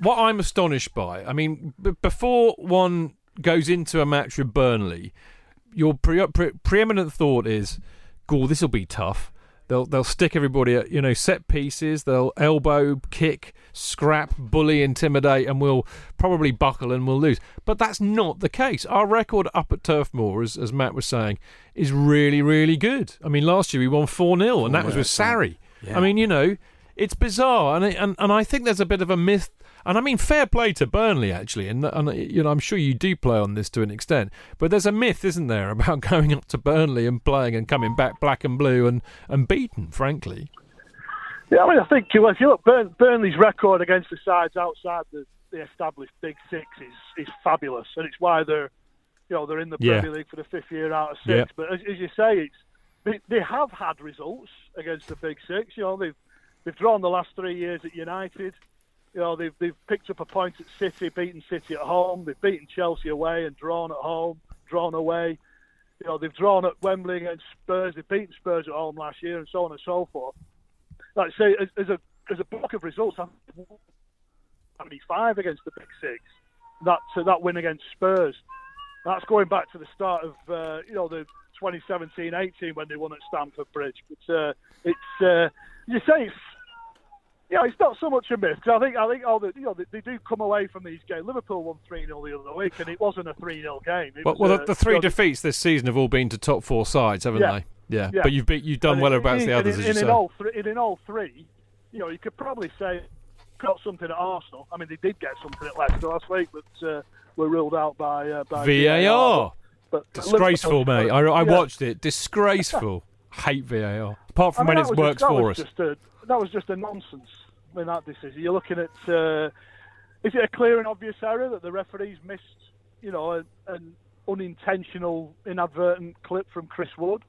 What I'm astonished by, I mean, b- before one goes into a match with Burnley, your pre- pre- preeminent thought is, "Cool, this will be tough." They'll they'll stick everybody at you know set pieces. They'll elbow, kick, scrap, bully, intimidate, and we'll probably buckle and we'll lose. But that's not the case. Our record up at Turf Moor, as as Matt was saying, is really really good. I mean, last year we won four 0 and that was with Sarri. Yeah. I mean, you know, it's bizarre, and and and I think there's a bit of a myth. And I mean, fair play to Burnley actually, and and you know, I'm sure you do play on this to an extent. But there's a myth, isn't there, about [LAUGHS] going up to Burnley and playing and coming back black and blue and and beaten. Frankly, Yeah, I mean, I think well, if you look, Burn, Burnley's record against the sides outside the, the established Big Six is, is fabulous, and it's why they're, you know, they're in the Yeah. Premier League for the fifth year out of six. Yeah. But as, as you say, it's they, they have had results against the Big Six. You know, they've they've drawn the last three years at United. You know, they've they've picked up a point at City, beaten City at home. They've beaten Chelsea away and drawn at home, drawn away. You know, they've drawn at Wembley against Spurs. They've beaten Spurs at home last year, and so on and so forth like say, as, as a as a block of results, I'm 75 against the Big Six. That that win against Spurs. That's going back to the start of uh, you know the 2017-18 when they won at Stamford Bridge. But uh, it's uh, you say it's yeah, it's not so much a myth. 'cause I think I think all the you know they, they do come away from these games. Liverpool won three 0 the other week, and it wasn't a three 0 game. It well, was, well uh, the, the three you know, defeats this season have all been to top four sides, haven't Yeah. they? Yeah. Yeah. but you've beat, you've done And well in- in- the others, in, as you in, say. in all three, in, in all three, you know, you could probably say got something at Arsenal. I mean, they did get something at Leicester last week, but uh, were ruled out by uh, by VAR. But, but Disgraceful, Liverpool- mate. I, I yeah. watched it. Disgraceful. [LAUGHS] Hate VAR. Apart from I mean, when it works just, for us. Just a, that was just a nonsense. I mean, that decision. You're looking at. Uh, is it a clear and obvious error that the referees missed? You know, a, an unintentional, inadvertent clip from Chris Wood.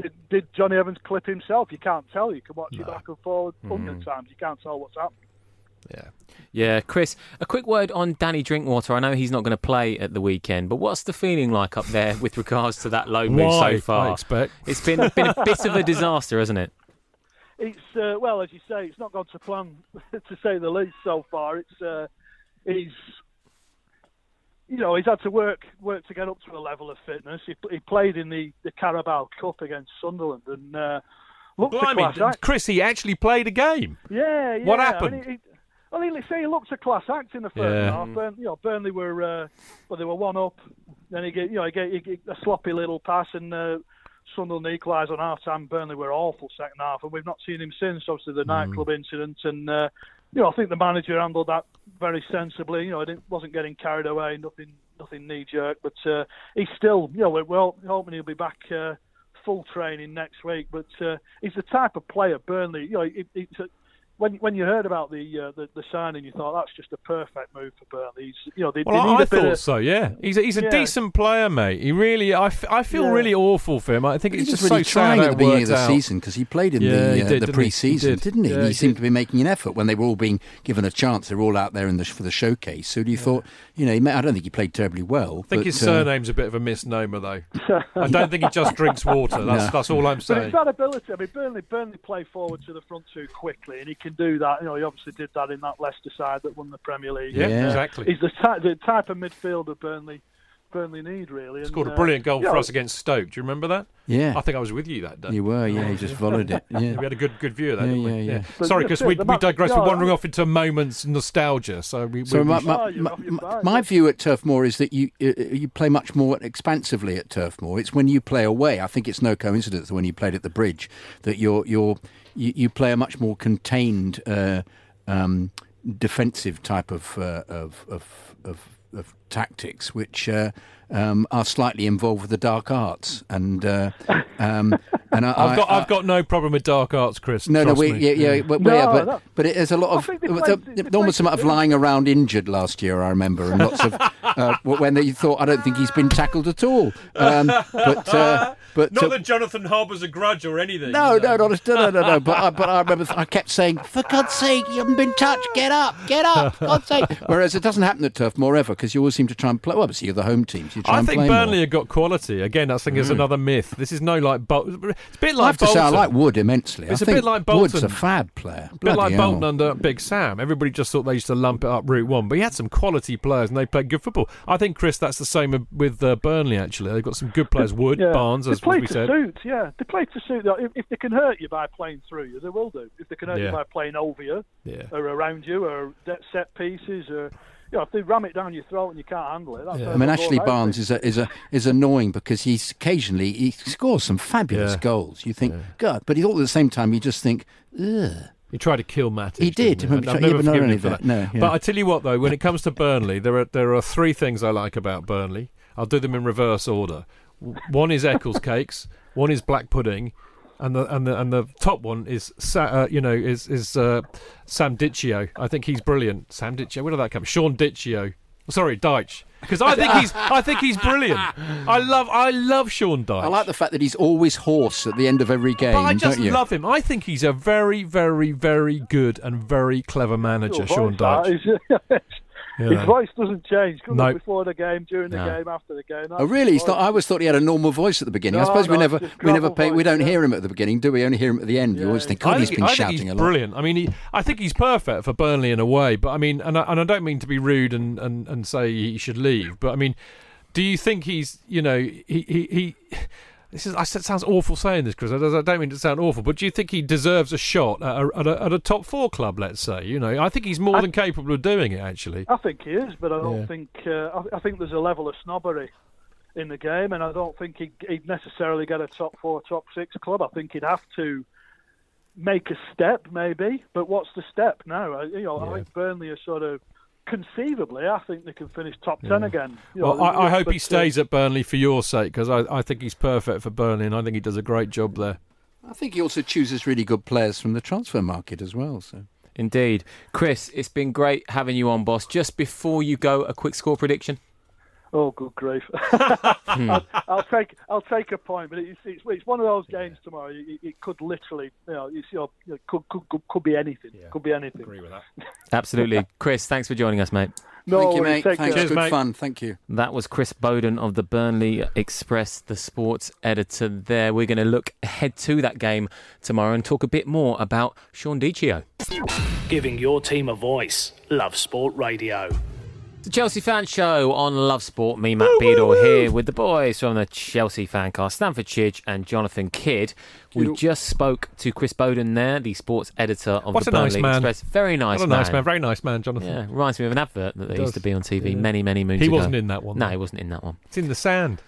Did, did Jonny Evans clip himself? You can't tell. You can watch it back and forward Mm. hundred times. You can't tell what's happened. Yeah. Yeah, Chris, a quick word on Danny Drinkwater. I know he's not going to play at the weekend, but what's the feeling like up there [LAUGHS] with regards to that low move Why, so far? I expect. It's been been a bit of a [LAUGHS] disaster, hasn't it? It's uh, well, as you say, it's not gone to plan [LAUGHS] to say the least so far. It's uh, he's you know he's had to work work to get up to a level of fitness. He, he played in the, the Carabao Cup against Sunderland and uh, looked a class act. Chris, he actually played a game. Yeah, yeah. What happened? I mean, he, well, he, say he looked a class act in the first Yeah. half. Burn, you know, Burnley were uh, well, they were one up. Then he get you know he get, he get a sloppy little pass and uh, Sunderland equalised on half time. Burnley were awful second half, and we've not seen him since. Obviously the nightclub incident, and uh, you know I think the manager handled that very sensibly. You know, he didn't, wasn't getting carried away, nothing nothing knee jerk, but uh, he's still you know we're, we're hoping he'll be back. Uh, Full training next week, but uh, he's the type of player Burnley. You know, it, it's a, when when you heard about the, uh, the the signing, you thought that's just a perfect move for Burnley. He's, you know, they, Well, they need I a bit thought of, so. Yeah, he's a, he's a Yeah. decent player, mate. He really, I, f- I feel Yeah. really awful for him. I think he it's was just really so trying sad at the it beginning of the out. season because he played in Yeah, the, he uh, did, the didn't he? He did. didn't he? Yeah, he, he seemed did. to be making an effort when they were all being given a chance. They were all out there in the, for the showcase. So you thought, you know, he may, I don't think he played terribly well. I think but, his uh, surname's a bit of a misnomer, though. [LAUGHS] I don't think he just drinks water. That's [LAUGHS] No. that's all I'm But saying. it's that ability. I mean, Burnley Burnley play forward to the front too quickly, and he can do that. You know, he obviously did that in that Leicester side that won the Premier League. Yeah, And, uh, exactly. He's the type the type of midfielder Burnley Burnley need really. And, Scored a uh, brilliant goal you for know, us against Stoke. Do you remember that? Yeah. I think I was with you that day. You were, yeah. He just followed it. [LAUGHS] Yeah. We had a good good view of that, Yeah, didn't we? yeah, yeah. But Sorry, because we, we ma- digress. no, We're wandering I- off into moments nostalgia. So we. So we, my, my, my, my, my view at Turf Moor is that you uh, you play much more expansively at Turf Moor. It's when you play away. I think it's no coincidence that when you played at the Bridge that you're you're you, you play a much more contained uh, um, defensive type of uh, of, of of of tactics, which. Um, are slightly involved with the dark arts, and uh, um, [LAUGHS] and I, I've got I, I've got no problem with dark arts, Chris. no, no, we, me. yeah, yeah, but, No, yeah, but, that- but it, there's a lot of think they there, played- there, they there was played some of lying around injured last year. I remember, and lots of [LAUGHS] uh, when they thought I don't think he's been tackled at all. Um, but uh, [LAUGHS] but Not uh, that Jonathan harbours a grudge or anything. no, you no, not, no, no, no, no. But I, but I remember I kept saying, "For God's sake, you haven't been touched. Get up, get up, God's sake." Whereas it doesn't happen at Turf Moor ever because you always seem to try and play. Well, obviously you're the home team. So you try I and think Burnley more. Mm. have got quality. Again, I think it's another myth. This is no like Bol- It's a bit like I have to Bolton. say I like Wood immensely. It's I a bit think like Wood's Bolton. a fab player. A bit like Bloody Bolton hell. under Big Sam. Everybody just thought they used to lump it up Route One, but he had some quality players and they played good football. I think Chris, that's the same with uh, Burnley. Actually, they've got some good players. Wood, Yeah. Barnes, as, we said. they as play we to said. suit, yeah. They play to suit. If, if they can hurt you by playing through you, they will do. If they can hurt Yeah. you by playing over you, Yeah. or around you, or set pieces, or you know, if they ram it down your throat and you can't handle it, that's Yeah. I mean, Ashley Barnes it. is a, is a is annoying because he's occasionally he scores some fabulous Yeah. goals. You think, God, but he all at the same time you just think, ugh. He tried to kill Matic. He did. he? I've never but not forgiven him for that, that. no, yeah. But I tell you what, though, when it comes to Burnley, there are there are three things I like about Burnley. I'll do them in reverse order. One is Eccles cakes. One is black pudding. And the and the and the top one is Sa- uh, you know is is uh, Sam Dichio. I think he's brilliant. Sam Dichio. Where did that come? Sean Dichio. Sorry, Dyche. Because I think he's I think he's brilliant. I love I love Sean Dyche. I like the fact that he's always hoarse at the end of every game. But I just don't you? love him. I think he's a very, very, very good and very clever manager, Your Sean voice, Dyche. [LAUGHS] is- His voice doesn't change. Comes No. up before the game, during the No. game, after the game. Oh really? He's not, I always thought he had a normal voice at the beginning. I No, suppose we never we never gravel pay, we don't yeah. hear him at the beginning, do we? Only hear him at the end. you Yeah, always think, I God, he's think, been I think shouting he's a lot. brilliant. I mean, he, I think he's perfect for Burnley in a way. But I mean, and I, and I don't mean to be rude and, and, and say he should leave. But I mean, do you think he's you know he he. he this is, I said, sounds awful saying this, Chris. I don't mean to sound awful, but do you think he deserves a shot at a, at a, at a top four club? Let's say, you know, I think he's more I- than capable of doing it. Actually, I think he is, but I don't Yeah. think. Uh, I, I think there's a level of snobbery in the game, and I don't think he'd, he'd necessarily get a top four, top six club. I think he'd have to make a step, maybe. But what's the step now? I, you know, I think Burnley are sort of conceivably. I think they can finish top ten Yeah. again. You know, Well, I, I hope he uh, stays at Burnley for your sake because I, I think he's perfect for Burnley and I think he does a great job there. I think he also chooses really good players from the transfer market as well. So Indeed. Chris, it's been great having you on, boss. Just before you go, a quick score prediction. Oh, good grief! Hmm. [LAUGHS] I'll, I'll take I'll take a point, but it's it's, it's one of those games tomorrow. It, it could literally, you know, it's, you know, it could, could could could be anything. Could be anything. Agree with that. [LAUGHS] Absolutely. Chris, thanks for joining us, mate. No thank you, worries, mate. Thanks, care. good mate. fun. Thank you. That was Chris Boden of the Burnley Express, the sports editor there. We're going to look ahead to that game tomorrow and talk a bit more about Sean Dichio. Giving your team a voice. Love Sport Radio. The Chelsea Fan Show on Love Sport. Me, Matt Beadle, here with the boys from the Chelsea Fancast, Stamford Chidge and Jonathan Kydd. We just spoke to Chris Boden there, the sports editor of What the a nice man. Express. Very nice What a man. nice man, very nice man, Jonathan. Yeah, reminds me of an advert that there used to be on TV Yeah. many, many moons He ago. He wasn't in that one. No, he wasn't in that one. It's in the sand.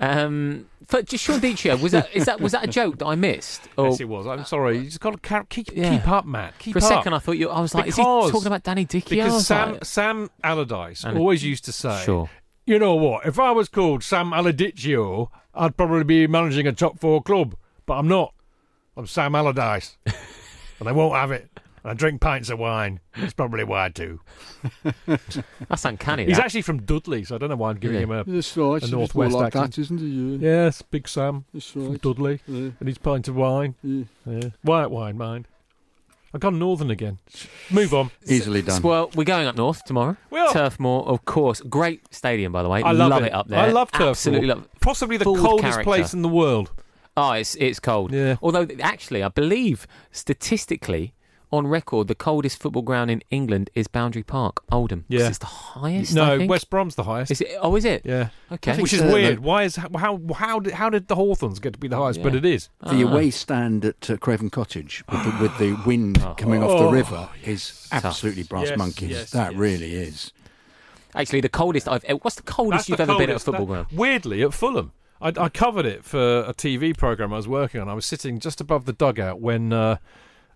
Um, but just Sean Dichio, was that is that was that a joke that I missed? Or Yes, it was. I'm sorry. You just got to ca- keep, Yeah. keep up, Matt. Keep for a up. second, I thought you. I was like, is he talking about Danny Dichio? Because Sam like, Sam Allardyce And- always used to say, Sure. you know what? If I was called Sam Allardyce, I'd probably be managing a top four club, but I'm not. I'm Sam Allardyce, [LAUGHS] and they won't have it. And I drink pints of wine. That's probably why I do. [LAUGHS] that's uncanny. He's that. actually from Dudley, so I don't know why I'm giving Yeah. him a That's right. A northwest accent. isn't it? yes, Big Sam That's from Dudley, Yeah. and his pint of wine. Yeah. Yeah. White wine, mind. I've gone northern again. Move on. Easily done. Well, we're going up north tomorrow. We are. Turf Moor, of course. Great stadium, by the way. I love, it. up there. I love Turf Absolutely Moor. love. Possibly the Full coldest character. place in the world. Oh, it's it's cold. Yeah. Although actually, I believe statistically, on record, the coldest football ground in England is Boundary Park, Oldham. Yeah. it's the highest. I No, think. West Brom's the highest. Is it? Oh, is it? Yeah. Okay. Which is so, weird. though. Why is how how how did, how did the Hawthorns get to be the highest? But it is. The Ah. away stand at uh, Craven Cottage with the, with the wind [SIGHS] coming off the Oh, river is absolutely brass Yes, monkeys. yes, that yes. really is. Actually, the coldest I've. What's the coldest That's you've the ever been at a football That- ground? Weirdly, at Fulham. I, I covered it for a TV program I was working on. I was sitting just above the dugout when, uh,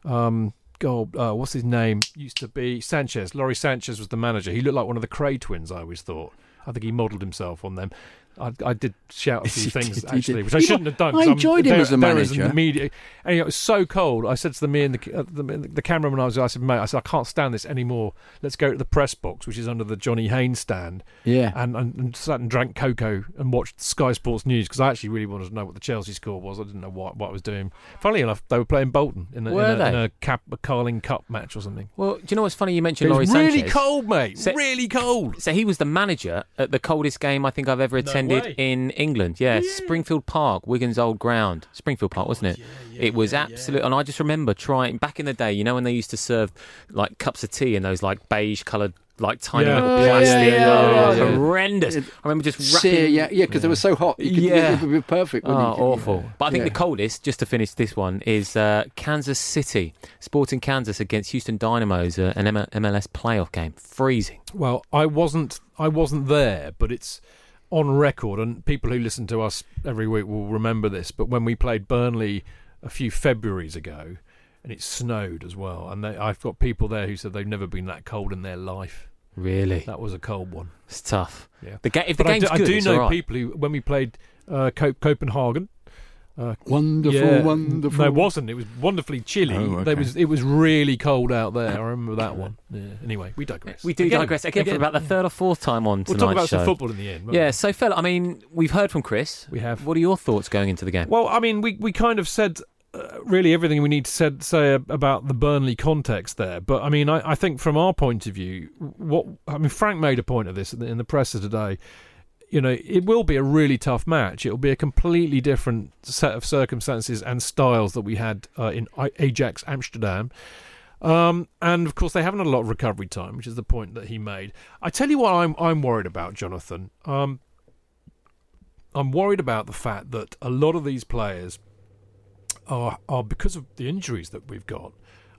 um, God, uh, what's his name? Used to be Sanchez. Lawrie Sanchez was the manager. He looked like one of the Kray twins. I always thought. I think he modelled himself on them. I, I did shout a [LAUGHS] few things did, actually, which I You shouldn't know, have done. I 'cause I'm enjoyed him there- as a an manager. immediate- and, it was so cold. I said to the me and the, uh, the, the cameraman, I was, I said, mate, I said, I can't stand this anymore. Let's go to the press box, which is under the Johnny Haynes stand Yeah. and, and, and sat and drank cocoa and watched Sky Sports News because I actually really wanted to know what the Chelsea score was. I didn't know what, what I was doing. Funnily enough, they were playing Bolton in a, in a, in a, cap, a Carling Cup match or something. Well, do you know what's funny? You It mentioned Lawrie really Sanchez. cold, mate. So- really cold. So he was the manager at the coldest game I think I've ever attended way. in England. Yeah, Springfield Park, Wigan's old ground. Springfield Park, wasn't it? it was absolute. And I just remember trying back in the day. You know when they used to serve like cups of tea in those like beige coloured. Like tiny Yeah. little Oh, yeah, plastic, yeah, yeah, oh, yeah, yeah. horrendous! I remember just Sear, wrapping. yeah, yeah, because they were so hot. You could, Yeah. it would be perfect. Oh, wouldn't it? awful. But I think Yeah. the coldest, just to finish this one, is uh, Kansas City. Sporting Kansas against Houston Dynamos, uh, an M- MLS playoff game. Freezing. Well, I wasn't. I wasn't there, but it's on record, and people who listen to us every week will remember this. But when we played Burnley a few Februarys ago, and it snowed as well, and they, I've got people there who said they've never been that cold in their life. Really? That was a cold one. It's tough. Yeah. The ga- if the but I game's do, good, I do know right. people who, when we played uh, Cop- Copenhagen. Uh, Wonderful, yeah, wonderful. No, it wasn't. It was wonderfully chilly. Oh, okay. There was. It was really cold out there. I remember that one. [LAUGHS] Yeah. Anyway, we digress. We do Again, digress again, for about the third or fourth time on tonight's show. We'll talk about show. some football in the end. Yeah, we? so Phil, I mean, we've heard from Chris. We have. What are your thoughts going into the game? Well, I mean, we we kind of said uh, really everything we need to said, say about the Burnley context there. But I mean, I, I think from our point of view, what I mean, Frank made a point of this in the, in the presser today. You know, it will be a really tough match. It will be a completely different set of circumstances and styles that we had uh, in Ajax Amsterdam. Um, and of course, they haven't had a lot of recovery time, which is the point that he made. I tell you what, I'm I'm worried about, Jonathan. Um, I'm worried about the fact that a lot of these players are are because of the injuries that we've got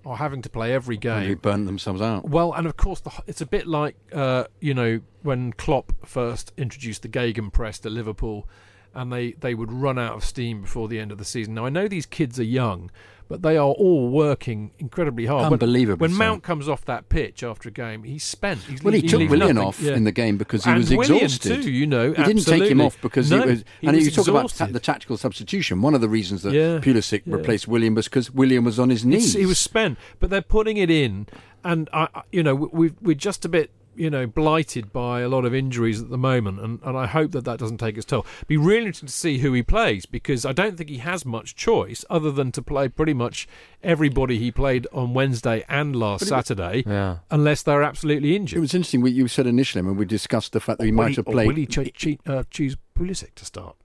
are having to play every They game. burnt themselves out. Well, and of course, the, it's a bit like uh, you know when Klopp first introduced the Gegenpress to Liverpool, and they they would run out of steam before the end of the season. Now I know these kids are young, but they are all working incredibly hard. When- Unbelievably When. Mount comes off that pitch after a game, he's spent. He's Well, he he took Willian nothing. off Yeah. in the game because he And was Willian exhausted. too, you know, he didn't take him off because No, he was. he and was you talk about the tactical substitution. One of the reasons that Yeah, Pulisic yeah. replaced Willian was because Willian was on his It's- knees. he was spent, but they're putting it in, and I, I- you know, we we're just a bit, you know, blighted by a lot of injuries at the moment, and, and I hope that that doesn't take its toll. Be really interesting to see who he plays because I don't think he has much choice other than to play pretty much everybody he played on Wednesday and last But it- Saturday, Yeah. unless they're absolutely injured. It was interesting what you said initially when we discussed the fact that he Or might he- have or played. will he cho- che- uh, choose Pulisic to start?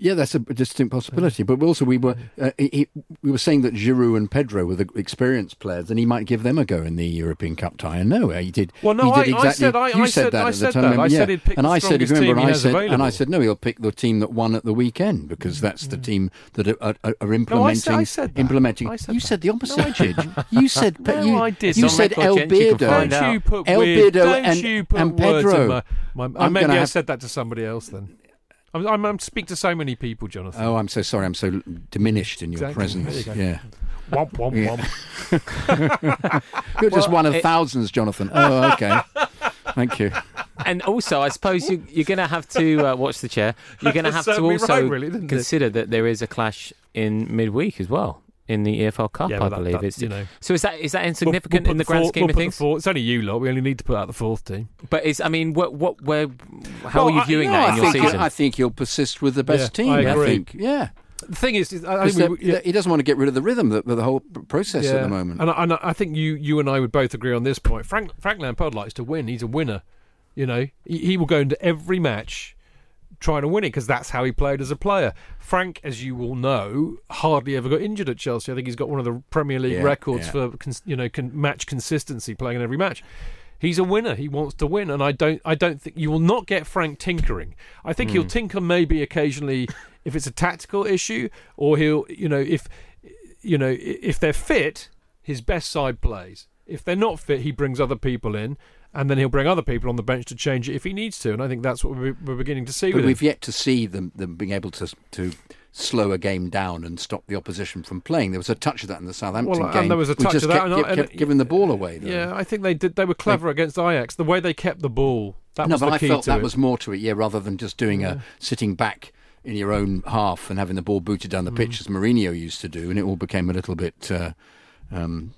Yeah, that's a distinct possibility. But also, we were uh, he, he- we were saying that Giroud and Pedro were the experienced players, and he might give them a go in the European Cup tie. And no, he did. Well, no, he did I- I said- I- you I said said- that I at the said time. that. remember? I yeah. said he'd pick and the I said, if you strongest remember, team and I has said, and I said, no, he'll pick the team that won at the weekend because that's the team that are, are, are No, I implementing. said- I said that. implementing. I said you that. said the opposite, No, I Chidge. You said, [LAUGHS] No, you, I did. you It's said record, El gents, you can Beardo. Don't you put El Beardo don't and- you put and Pedro. my, my, I'm maybe gonna I have- said that to somebody else then. I'm, I'm, I'm speak to so many people, Jonathan. Oh, I'm so sorry. I'm so diminished in your Exactly. presence. You. Yeah. Womp, womp, Yeah. womp. [LAUGHS] You're just one of it- thousands, Jonathan. Oh, okay. Thank you. and also, I suppose you, you're going to have to uh, watch the chair. You're going to have to also right, really, didn't it? consider that there is a clash in midweek as well in the EFL Cup. Yeah, I that- believe that, it's you know. So is that is that We'll- insignificant we'll in the put grand four- scheme we'll of things? four- it's only you lot. We only need to put out the fourth team. But is I mean, what what where how Well, are you I- viewing no, that I in your think, season? I think he'll persist with the best Yeah, team. I agree. think. Yeah. The thing is, is I, I think we, the- the- he doesn't want to get rid of the rhythm, the, the whole p- process at the moment. And I, and I think you you and I would both agree on this point. Frank Frank Lampard likes to win. He's a winner. You know, he, he will go into every match trying to win it because that's how he played as a player. Frank, as you will know, hardly ever got injured at Chelsea. I think he's got one of the Premier League Yeah, records yeah. for you know match consistency, playing in every match. He's a winner. He wants to win, and I don't. I don't think you will not get Frank tinkering. I think he'll Hmm. tinker maybe occasionally if it's a tactical issue, or he'll you know if you know if they're fit, his best side plays. If they're not fit, he brings other people in, and then he'll bring other people on the bench to change it if he needs to. And I think that's what we're, we're beginning to see But we've him. yet to see them, them being able to to slow a game down and stop the opposition from playing. There was a touch of that in the Southampton Well, and game. there was a touch of that, kept, and I- kept, kept giving the ball away. Though. Yeah, I think they did. They were clever against Ajax. The way they kept the ball. That no, was but I felt that it. was more to it. Yeah, rather than just doing Yeah. a sitting back in your own half and having the ball booted down the Mm. pitch as Mourinho used to do, and it all became a little bit. Uh, um,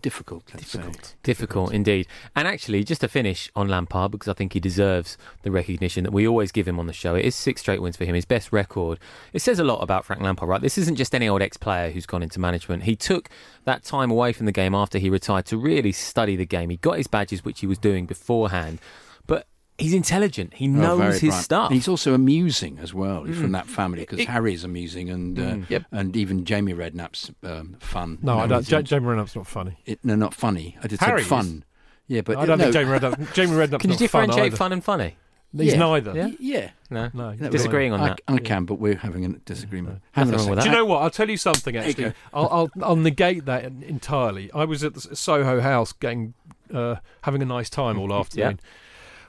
difficult, let's Difficult. say. Difficult indeed. And actually, just to finish on Lampard, because I think he deserves the recognition that we always give him on the show. It is six straight wins for him, his best record. It says a lot about Frank Lampard, right? This isn't just any old ex player who's gone into management. He took that time away from the game after he retired to really study the game. He got his badges, which he was doing beforehand. But he's intelligent. He Oh, knows very his bright. stuff. And he's also amusing as well. He's Mm. from that family because It- Harry's amusing and uh, Mm. Yep. and even Jamie Redknapp's um, fun. No, You I don't. he's Ja- in- Jamie Redknapp's not funny. It, no, not funny. I did Harry say fun. Yeah, but I don't no, think Jamie Redknapp. [LAUGHS] Jamie Redknapp's Can you not fun differentiate either. fun and funny? He's Yeah. neither. Yeah? Yeah. No, No, No, disagreeing on I, that. I can, but we're having a disagreement. Nothing Hang on a wrong with second. that. Do you know what? I'll tell you something. Actually, go. I'll, I'll I'll negate that entirely. I was at the Soho House getting uh, having a nice time all [LAUGHS] afternoon.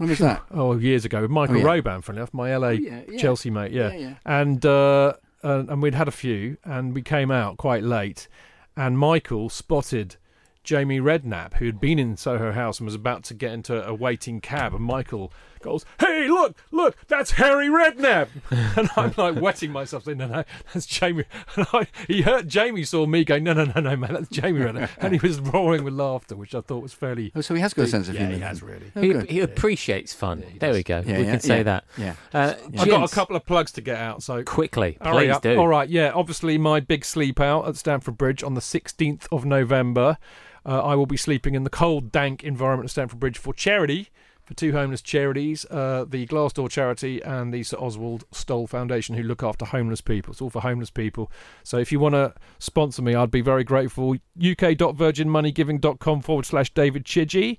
When was that? Oh, years ago with Michael Oh, yeah. Roban, funny enough, my LA yeah, yeah. Chelsea mate. Yeah. and uh, uh, and we'd had a few, and we came out quite late, and Michael spotted. Jamie Redknapp, who had been in Soho House and was about to get into a waiting cab, and Michael goes, "Hey, look, look, that's Harry Redknapp," [LAUGHS] and I'm like wetting myself, saying, "No, no, that's Jamie." [LAUGHS] And I, he heard Jamie saw me going, "No, no, no, no, man, that's Jamie Redknapp," [LAUGHS] and he was roaring with laughter, which I thought was fairly. Oh, so he has got a sense of humor. yeah, humour. he has really. Oh, he, good. he appreciates fun. there we go. Yeah, we yeah, can say yeah, that. yeah. Uh, I've got a couple of plugs to get out, so quickly, please up. do. All right, yeah. Obviously, my big sleep out at Stamford Bridge on the 16th of November. Uh, I will be sleeping in the cold, dank environment of Stamford Bridge for charity, for two homeless charities, uh, the Glass Door charity and the Sir Oswald Stoll Foundation, who look after homeless people. It's all for homeless people. So if you want to sponsor me, I'd be very grateful. uk.virginmoneygiving.com forward slash David Chidgey.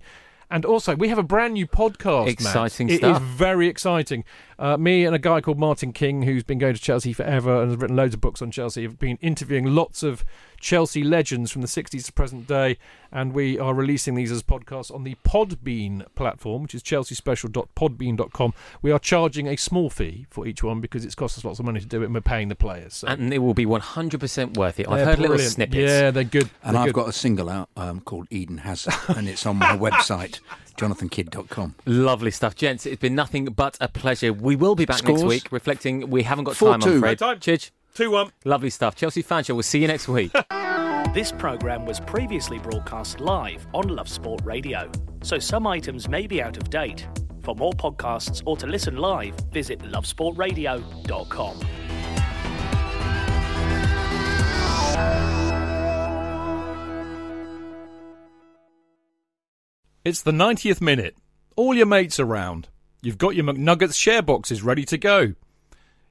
And also, we have a brand new podcast. Matt. Exciting stuff. It is very exciting. Uh, me and a guy called Martin King, who's been going to Chelsea forever and has written loads of books on Chelsea, have been interviewing lots of Chelsea legends from the 60s to present day. And we are releasing these as podcasts on the Podbean platform, which is chelseaspecial.podbean.com. We are charging a small fee for each one because it's cost us lots of money to do it and we're paying the players. So. and it will be 100% worth it. I've They're heard little brilliant. snippets. Yeah, they're good. And They're I've good. got a single out um, called Eden Hazard, [LAUGHS] and it's on my website, [LAUGHS] jonathankydd.com. Lovely stuff, gents. It's been nothing but a pleasure. We will be back Scores? next week, reflecting. We haven't got 4-2. time, I'm afraid. Time. Chidge, 2 1. lovely stuff. Chelsea fan show. We'll see you next week. [LAUGHS] This programme was previously broadcast live on Love Sport Radio, so some items may be out of date. For more podcasts or to listen live, visit lovesportradio.com. It's the 90th minute. All your mates around. You've got your McNuggets share boxes ready to go.